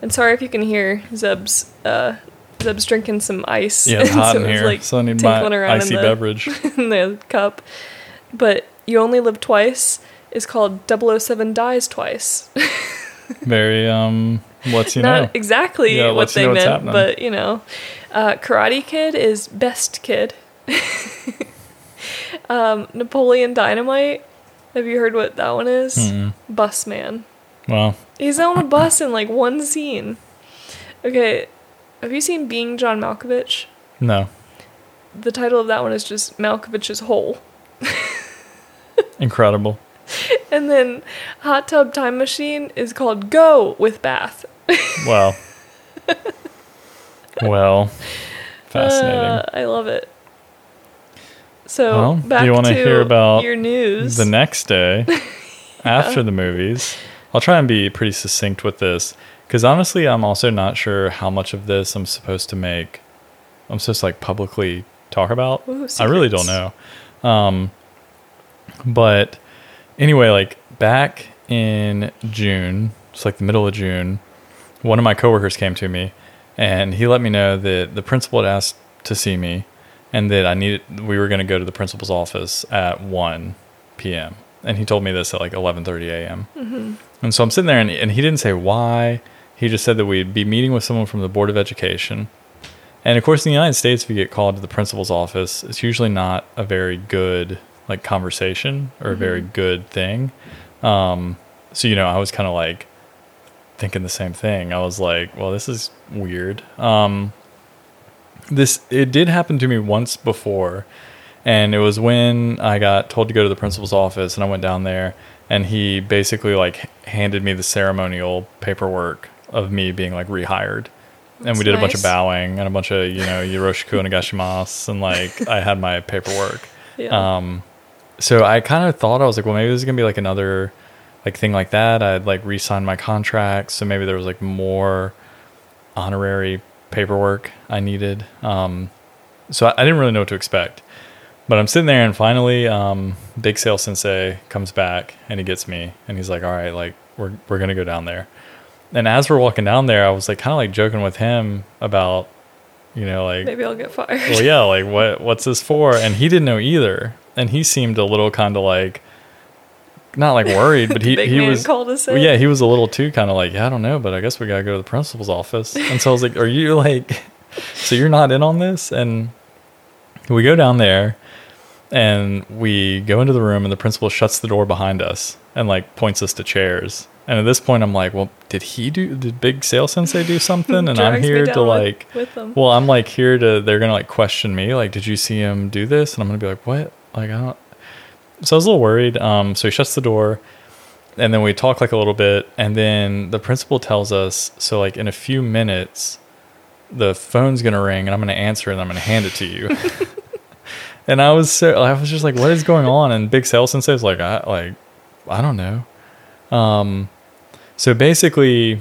And sorry if you can hear Zeb's. Uh, Zeb's drinking some ice. yeah, it's hot so in here, like, so I need my tinkling around in icy the- beverage. in the cup. But you only live twice is called 007 Dies Twice. Very um, what's you Not know? exactly Yeah, what they meant, happening. but you know, uh, Karate Kid is best kid. um, Napoleon Dynamite. Have you heard what that one is? Mm. Bus man. Wow. He's on a bus in like one scene. Okay, have you seen Being John Malkovich? no, The title of that one is just Malkovich's Hole. incredible. And then Hot Tub Time Machine is called Go with Bath. Well, well, fascinating. Uh, I love it. So Well, do you wanna hear about your news? the next day after the movies? I'll try and be pretty succinct with this because honestly i'm also not sure how much of this i'm supposed to make i'm supposed to like publicly talk about. Ooh, i really don't know. Um but anyway like back in june it's like the middle of june one of my coworkers came to me and he let me know that the principal had asked to see me and that I needed we were going to go to the principal's office at 1 p.m. and he told me this at like 11:30 a.m. Mm-hmm. And so I'm sitting there and, and he didn't say why. He just said that we'd be meeting with someone from the Board of Education. And of course in the United States if you get called to the principal's office, it's usually not a very good like conversation or a very good thing. Um so you know, I was kind of like thinking the same thing. I was like, well, this is weird. Um this it did happen to me once before and it was when i got told to go to the principal's office and i went down there and he basically like handed me the ceremonial paperwork of me being like rehired and we did a bunch of bowing and a bunch of you know yoroshiku onegaishimasu and like i had my paperwork Yeah. um, so I kind of thought I was like, well, maybe this is gonna be like another like thing like that. I'd like re-signed my contract, so maybe there was like more honorary paperwork I needed. Um, so I, I didn't really know what to expect. But I'm sitting there, and finally, um, Big Sale Sensei comes back, and he gets me, and he's like, "All right, like we're we're gonna go down there." And as we're walking down there, I was like, kind of like joking with him about, you know, like Maybe I'll get fired. well, yeah, like what what's this for? And he didn't know either, and he seemed a little kind of like, not like worried, but he he was. well, yeah, he was a little too kind of like, yeah, I don't know, but I guess we gotta go to the principal's office. And so I was like, are you like, so you're not in on this? And we go down there, and we go into the room, and the principal shuts the door behind us and like points us to chairs. And at this point, I'm like, well, did he do? Did Big Sale Sensei do something? And I'm here to with- like. with them. Well, I'm like here to. They're gonna like question me. Like, did you see him do this? And I'm gonna be like, what? Like, I don't. So I was a little worried. Um, so he shuts the door, and then we talk like a little bit, and then the principal tells us, so like in a few minutes, the phone's gonna ring, and I'm gonna answer, and I'm gonna hand it to you. and I was so I was just like, what is going on? And Big Sales Sensei was like, I like, I don't know. Um, so basically,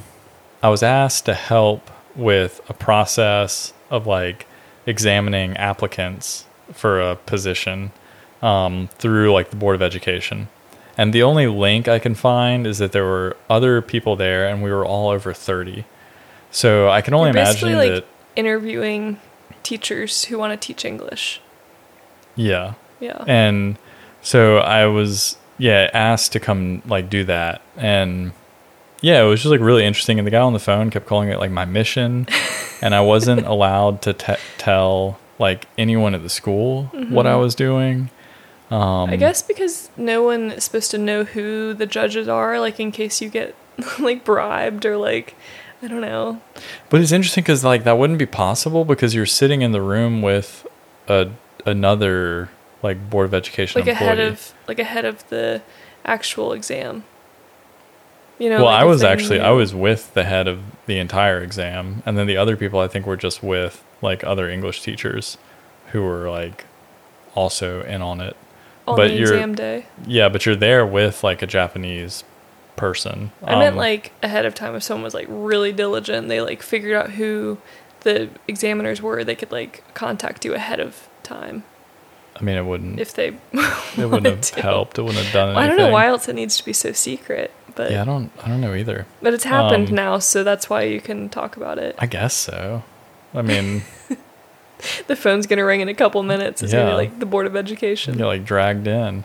I was asked to help with a process of like examining applicants for a position um, through like the Board of Education. And the only link I can find is that there were other people there and we were all over 30. So I can only You're imagine like, that, Interviewing teachers who want to teach English. yeah. Yeah. And so I was, yeah, asked to come like do that. And yeah, it was just like really interesting. And the guy on the phone kept calling it like my mission. and I wasn't allowed to te- tell like anyone at the school what I was doing. Um. I guess because no one is supposed to know who the judges are, like in case you get like bribed or like I don't know. But it's interesting because like that wouldn't be possible because you're sitting in the room with a another like board of education Like employee. ahead of like ahead of the actual exam. You know. well, like I was actually I was with the head of the entire exam, and then the other people I think were just with like other English teachers who were like also in on it. On but the you're- exam day. Yeah, but you're there with like a Japanese person. I meant Um, like ahead of time if someone was like really diligent, they like figured out who the examiners were, they could like contact you ahead of time I mean, it wouldn't. if they it wouldn't have to. helped. It wouldn't have done Well, I don't know why else it needs to be so secret, but Yeah, I don't. I don't know either. but it's happened um, now, so that's why you can talk about it. I guess so. I mean, the phone's gonna ring in a couple minutes. It's gonna Yeah. be like the board of education. get like dragged in.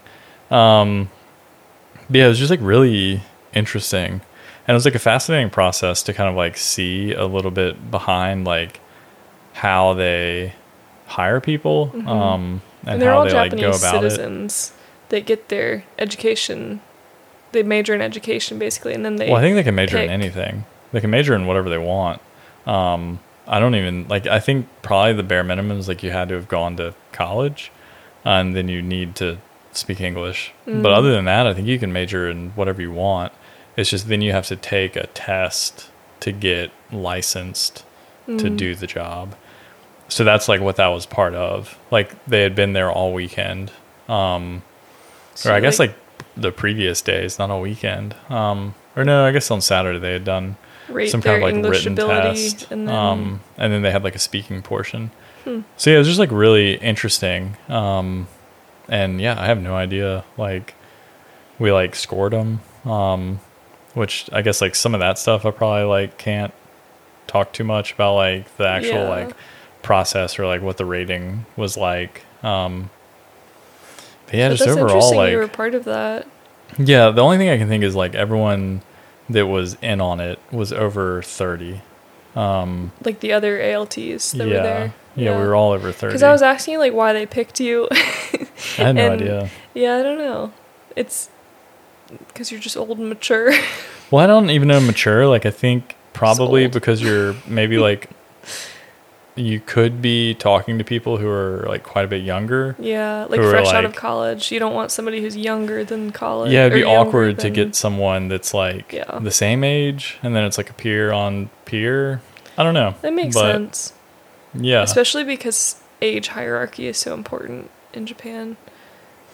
Um, but yeah, it was just like really interesting, and it was like a fascinating process to kind of like see a little bit behind like how they hire people, Mhm. um, and, and they're how all they Japanese like go about it. citizens. They get their education. They major in education basically, and then they. Well, I think they can major in anything. They can major in whatever they want. Um, I don't even like. I think probably the bare minimum is like you had to have gone to college, and then you need to speak English. But Mm. other than that, I think you can major in whatever you want. It's just then you have to take a test to get licensed to Mm. do the job. So that's like what that was part of. Like they had been there all weekend. Um, So, or I guess like, the previous days, not all weekend. Um, or no, I guess on Saturday they had done rate some kind of like English written test. and then um, and then they had like a speaking portion. Hmm. So yeah, it was just like really interesting. Um, and yeah, I have no idea. Like we like scored them, um, which I guess like some of that stuff I probably like can't talk too much about like the actual Yeah. like process or like what the rating was like. Um, but yeah, But just that's overall like you were part of that. yeah, the only thing I can think is like everyone that was in on it was over 30. Um, Like the other ALTs that yeah, were there. yeah, we were all over 30. Because I was asking you like why they picked you. I had no and- idea. yeah, I don't know. It's because you're just old and mature. Well, I don't even know mature. Like, I think probably because you're maybe like you could be talking to people who are like quite a bit younger. yeah, like fresh out of college. You don't want somebody who's younger than college. Yeah, it'd be awkward to get someone that's like Yeah. the same age and then it's like a peer on peer. I don't know. That makes but, sense, Yeah. especially because age hierarchy is so important in Japan.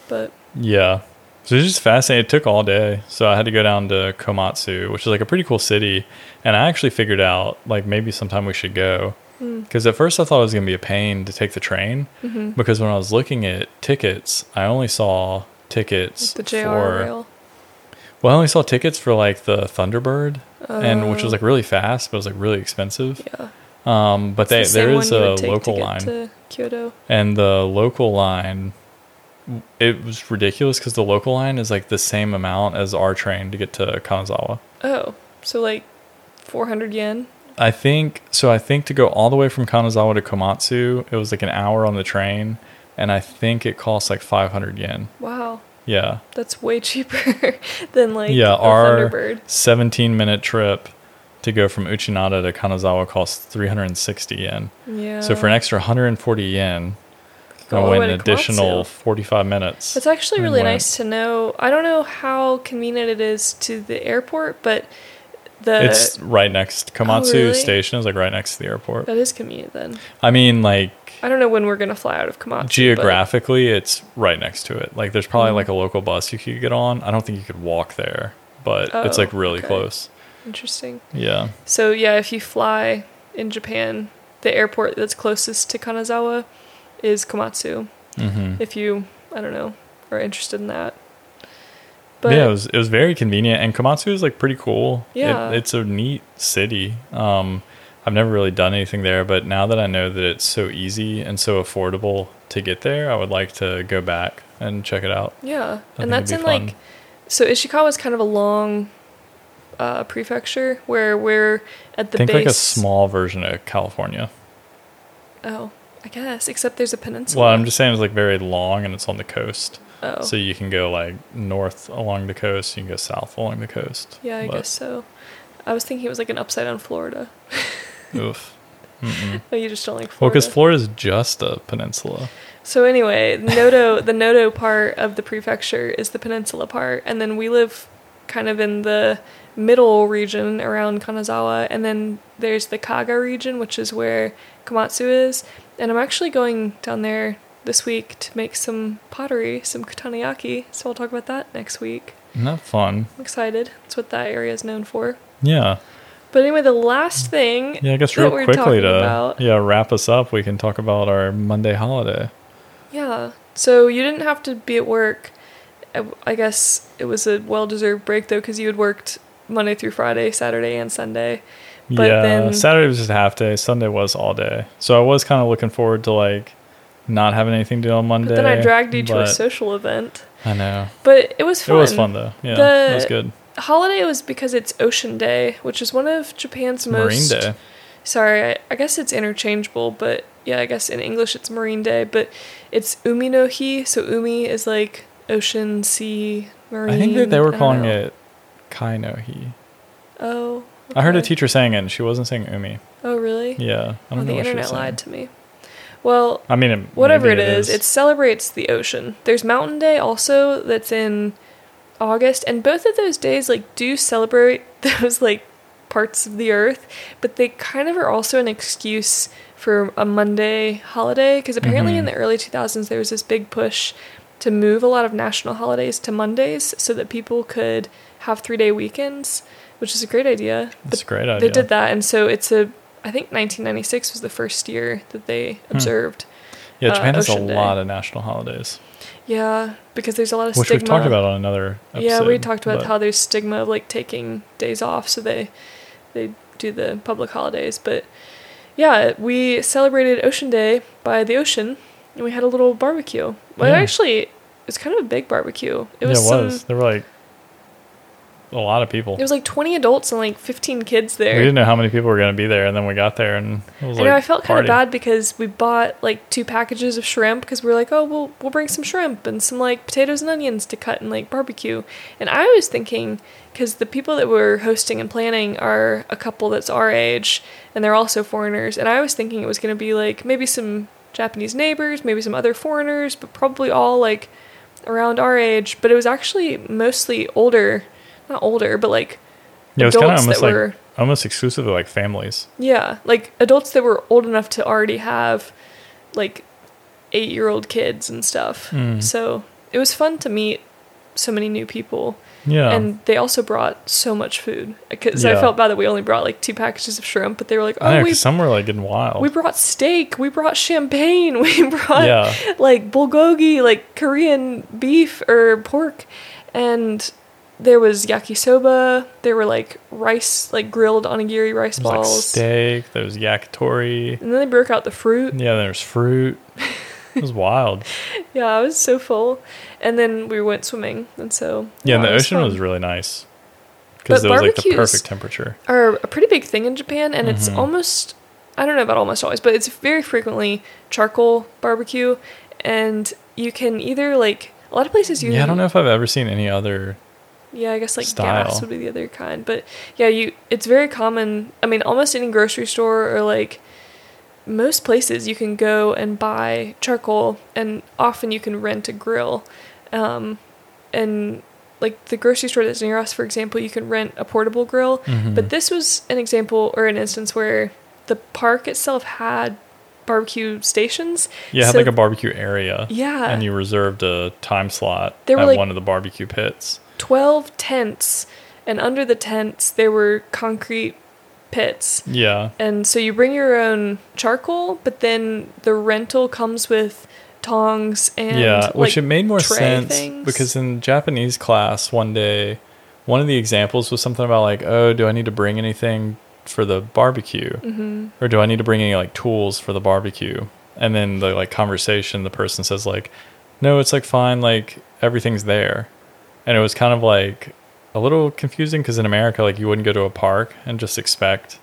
But Yeah. So it's just fascinating. It took all day. So I had to go down to Komatsu, which is like a pretty cool city. And I actually figured out like maybe sometime we should go. Mm, Because at first I thought it was going to be a pain to take the train. mhm. Because when I was looking at tickets, I only saw tickets the JR for. rail, Well, I only saw tickets for like the Thunderbird, and which was Uh, like really fast, but it was like really expensive. yeah. Um, but they, the there is a local line. to Kyoto. and the local line it was ridiculous because the local line is like the same amount as our train to get to kanazawa Oh, so like 400 yen. I think so i think to go all the way from kanazawa to komatsu it was like an hour on the train and i think it costs like 500 yen Wow, yeah that's way cheaper than like Yeah, a our- Thunderbird. 17 minute trip to go from uchinada to kanazawa costs 360 yen Yeah. so for an extra 140 yen go I went an additional 45 minutes. It's actually really went- nice to know. I don't know how convenient it is to the airport, but the it's right next. Komatsu Uh, really? Station is like right next to the airport. that is convenient then. I mean, like I don't know when we're gonna fly out of Komatsu. but- geographically, it's right next to it. Like there's probably Mhm. like a local bus you could get on. I don't think you could walk there, but it's Oh, like really okay. close. Interesting. Yeah. So yeah, if you fly in Japan, the airport that's closest to Kanazawa is Komatsu. hmm If you, I don't know, are interested in that. But yeah, it was it was very convenient, and Komatsu is like pretty cool. It- Yeah. it's a neat city. Um, I've never really done anything there, but now that I know that it's so easy and so affordable to get there, I would like to go back and check it out. yeah, I and that's in it'd like, so Ishikawa is kind of a long uh, prefecture where we're at the Think base. like a small version of California. Oh, I guess. Except there's a peninsula. Well, I'm just saying it's like very long and it's on the coast. Oh. So you can go like north along the coast, you can go south along the coast. yeah, I But, guess so. I was thinking it was like an upside down Florida. Oof. Oh, you just don't like Well, because Florida is just a peninsula. So anyway, Noto, the Noto part of the prefecture is the peninsula part, and then we live kind of in the middle region around Kanazawa, and then there's the Kaga region, which is where Komatsu is. And I'm actually going down there this week to make some pottery, some kutaniyaki. So I'll talk about that next week. Isn't that fun? I'm excited. That's what that area is known for. Yeah. But anyway, the last thing Yeah, I guess real quickly to about- yeah wrap us up, we can talk about our Monday holiday. Yeah. So you didn't have to be at work. I- I guess it was a well deserved break though, because you had worked Monday through Friday, Saturday, and Sunday. But yeah, then- Saturday was just half day. Sunday was all day. So I was kind of looking forward to like not having anything to do on Monday. But then I dragged you to a social event. I know. But it was fun. It was fun though. Yeah, The- it was good. Holiday was because it's Ocean Day, which is one of Japan's Marine most. Day. Sorry, I, I guess it's interchangeable, but yeah, I guess in English it's Marine Day, but it's Umi no Hi. So Umi is like ocean, sea, marine. I think that they were calling know. it Kai no Hi. Oh. I heard a teacher saying it, and she wasn't saying Umi. Oh, really? Yeah, I don't know the what she internet lied to me. Well, I mean, it, whatever it is, it celebrates the ocean. There's Mountain Day also that's in August, and both of those days like do celebrate those like parts of the earth, but they kind of are also an excuse for a Monday holiday because apparently in Mhm. the early 2000s there was this big push to move a lot of national holidays to Mondays so that people could have 3-day weekends, which is a great idea. That's a great idea. They did that, and so it's a. I think 1996 was the first year that they Hmm. observed. Yeah, uh, Japan has a Day. lot of national holidays, Yeah, because there's a lot of which stigma. we've talked about on another episode. yeah, we talked about but- how there's stigma of like taking days off, so they they do the public holidays. But yeah, we celebrated Ocean Day by the ocean, and we had a little barbecue. Well, Yeah. actually, it was kind of a big barbecue. It was, yeah, it some, was. There were like a lot of people. It was like 20 adults and like 15 kids there. We didn't know how many people were going to be there, and then we got there, and it was I like know I felt kind of bad because we bought like two packages of shrimp because we were like, oh, we'll we'll bring some shrimp and some like potatoes and onions to cut and like barbecue. And I was thinking because the people that were hosting and planning are a couple that's our age and they're also foreigners. And I was thinking it was going to be like maybe some Japanese neighbors, maybe some other foreigners, but probably all like around our age. But it was actually mostly older, not older, but like Yeah, it was kind of adults almost that like were- almost exclusively like families. yeah, like adults that were old enough to already have like eight year old kids and stuff. Mm. So it was fun to meet so many new people. Yeah, And they also brought so much food. Because I felt bad that we only brought like two packages of shrimp, but they were like, "Oh, know, we, some were like getting wild. we brought steak, we brought champagne, we brought yeah, like bulgogi, like Korean beef or pork, and there was yakisoba. There were like rice, like grilled onigiri rice there was like balls, steak. There was yakitori. and then they broke out the fruit. Yeah, there's fruit. It was wild. Yeah, I was so full, and then we went swimming, and so Yeah, and it the ocean fun. was really nice because it was like the perfect temperature. are a pretty big thing in Japan, and it's Mhm. almost I don't know about almost always, but it's very frequently charcoal barbecue, and you can either like a lot of places use Yeah, I don't know if I've ever seen any other. Yeah, I guess like style. gas would be the other kind. But yeah, you it's very common. I mean, almost any grocery store or like most places you can go and buy charcoal, and often you can rent a grill. Um, and like the grocery store that's near us, for example, you can rent a portable grill. Mhm. But this was an example or an instance where the park itself had barbecue stations. Yeah, had like a barbecue area. Yeah. And you reserved a time slot There were, at like- one of the barbecue pits. 12 tents, and under the tents, there were concrete pits. Yeah. And so you bring your own charcoal, but then the rental comes with tongs and yeah, which it made more sense things. because in Japanese class one day, one of the examples was something about like, oh, do I need to bring anything for the barbecue, Mhm. or do I need to bring any like tools for the barbecue? And then the like conversation, the person says like, no, it's like fine, like everything's there, and it was kind of like a little confusing because in America, like you wouldn't go to a park and just expect.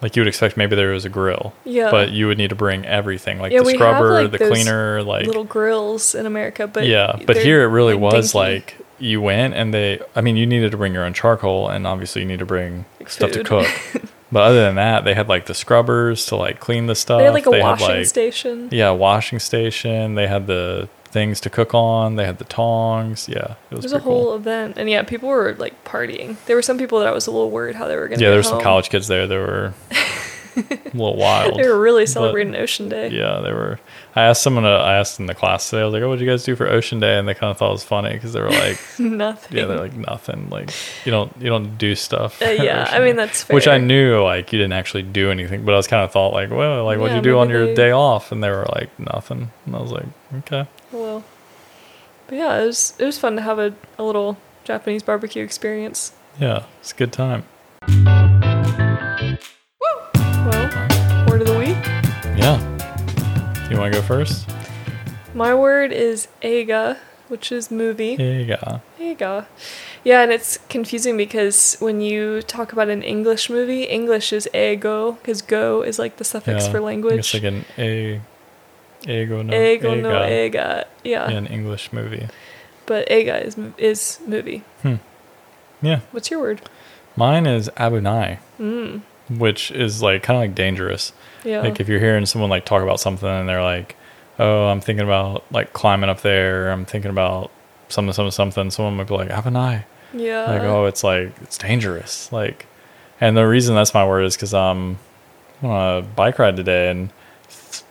Like you would expect maybe there was a grill, Yeah. but you would need to bring everything, like Yeah, the we have, scrubber, like, the cleaner, like little grills in America, but yeah, but here it really was dinky. like you went and they. I mean, you needed to bring your own charcoal, and obviously you need to bring Like stuff to cook. but other than that, they had like the scrubbers to like clean the stuff. they had like a They washing like, station. Yeah, washing station. They had the things to cook on. They had the tongs. Yeah, it was, It was a whole cool. event, and yeah, people were like partying. There were some people that I was a little worried how they were going to. Yeah, there were some college kids there. They were a little wild. They were really but- celebrating Ocean Day. Yeah, they were. I asked someone. To, I asked in the class today. I was like, "Oh, what did you guys do for Ocean Day?" And they kind of thought it was funny because they were like, Nothing. Yeah, they're like nothing. Like you don't you don't do stuff. Uh, yeah, I mean that's fair. which I knew like you didn't actually do anything, but I was kind of thought like, well, like what'd Yeah, you do on your they- day off? And they were like nothing, and I was like, okay, Well, but yeah, it was it was fun to have a, a little Japanese barbecue experience. yeah, it's a good time. Woo! Well, word of the week. Yeah, you want to go first? My word is eiga, which is movie. Go. Eiga. Yeah, and it's confusing because when you talk about an English movie, English is eigo because go is like the suffix Yeah, for language. guess like an a, eigo no Eigo no eiga eiga. Yeah, an English movie. but eiga is is movie. Yeah, What's your word? mine is abunai, Mm. which is like kind of like dangerous. Yeah. Like if you're hearing someone like talk about something and they're like, "Oh, I'm thinking about like climbing up there. I'm thinking about something, something, something." Someone would be like, "Have an yeah. Like, oh, it's like it's dangerous. Like, and the reason that's my word is because I'm on a bike ride today and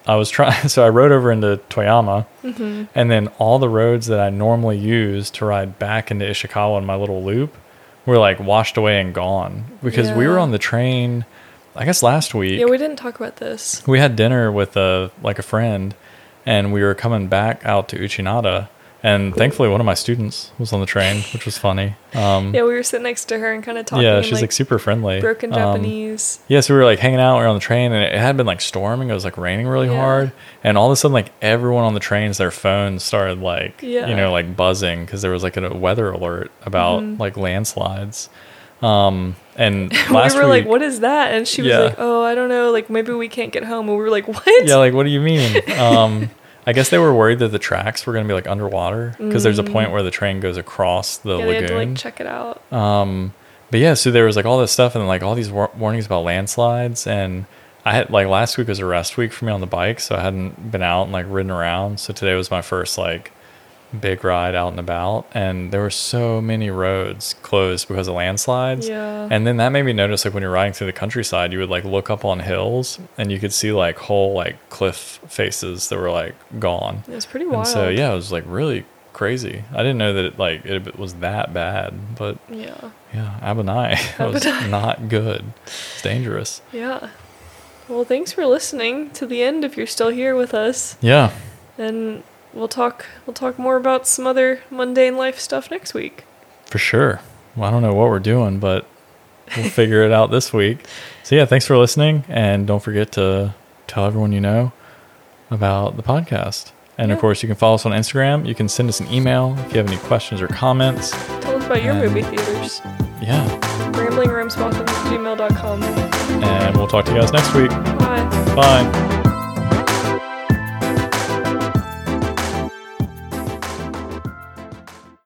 I was trying. So I rode over into Toyama, hmm and then all the roads that I normally use to ride back into Ishikawa in my little loop were like washed away and gone because we were on the train. I guess last week Yeah, we didn't talk about this. we had dinner with a like a friend and we were coming back out to Uchinada and thankfully one of my students was on the train which was funny um Yeah, we were sitting next to her and kind of talking. yeah she's like, super friendly broken Um, Japanese. yeah so we were like hanging out we were on the train and it had been like storming it was like raining really Yeah. hard and all of a sudden like everyone on the trains their phones started like Yeah. you know like buzzing because there was like a weather alert about Mhm. like landslides um and we last were like, "What is that?" And she was Yeah. like, "Oh, I don't know. Like maybe we can't get home." And we were like, "What?" yeah like what do you mean um i guess they were worried that the tracks were going to be like underwater because there's a Mm. point where the train goes across the yeah, they had to lagoon like check it out. um but yeah so there was like all this stuff and like all these war- warnings about landslides and i had like last week was a rest week for me on the bike so i hadn't been out and like ridden around so today was my first like big ride out and about and there were so many roads closed because of landslides Yeah. and then that made me notice like when you're riding through the countryside, you would like look up on hills and you could see like whole like cliff faces that were like gone. it was pretty wild. And so yeah, it was like really crazy. I didn't know that it like it was that bad, but Yeah. yeah, Abunai was not good. It's dangerous. Yeah. Well, thanks for listening to the end if you're still here with us. Yeah, And we'll talk we'll talk more about some other mundane life stuff next week. for sure. Well, I don't know what we're doing, but we'll figure it out this week. So yeah, thanks for listening, and don't forget to tell everyone you know about the podcast. And of course, you can follow us on Instagram. You can send us an email if you have any questions or comments. Tell us about your And- movie theaters. Yeah, Ramblingramsbothams at gmail.com. and we'll talk to you guys next week. Bye. Bye.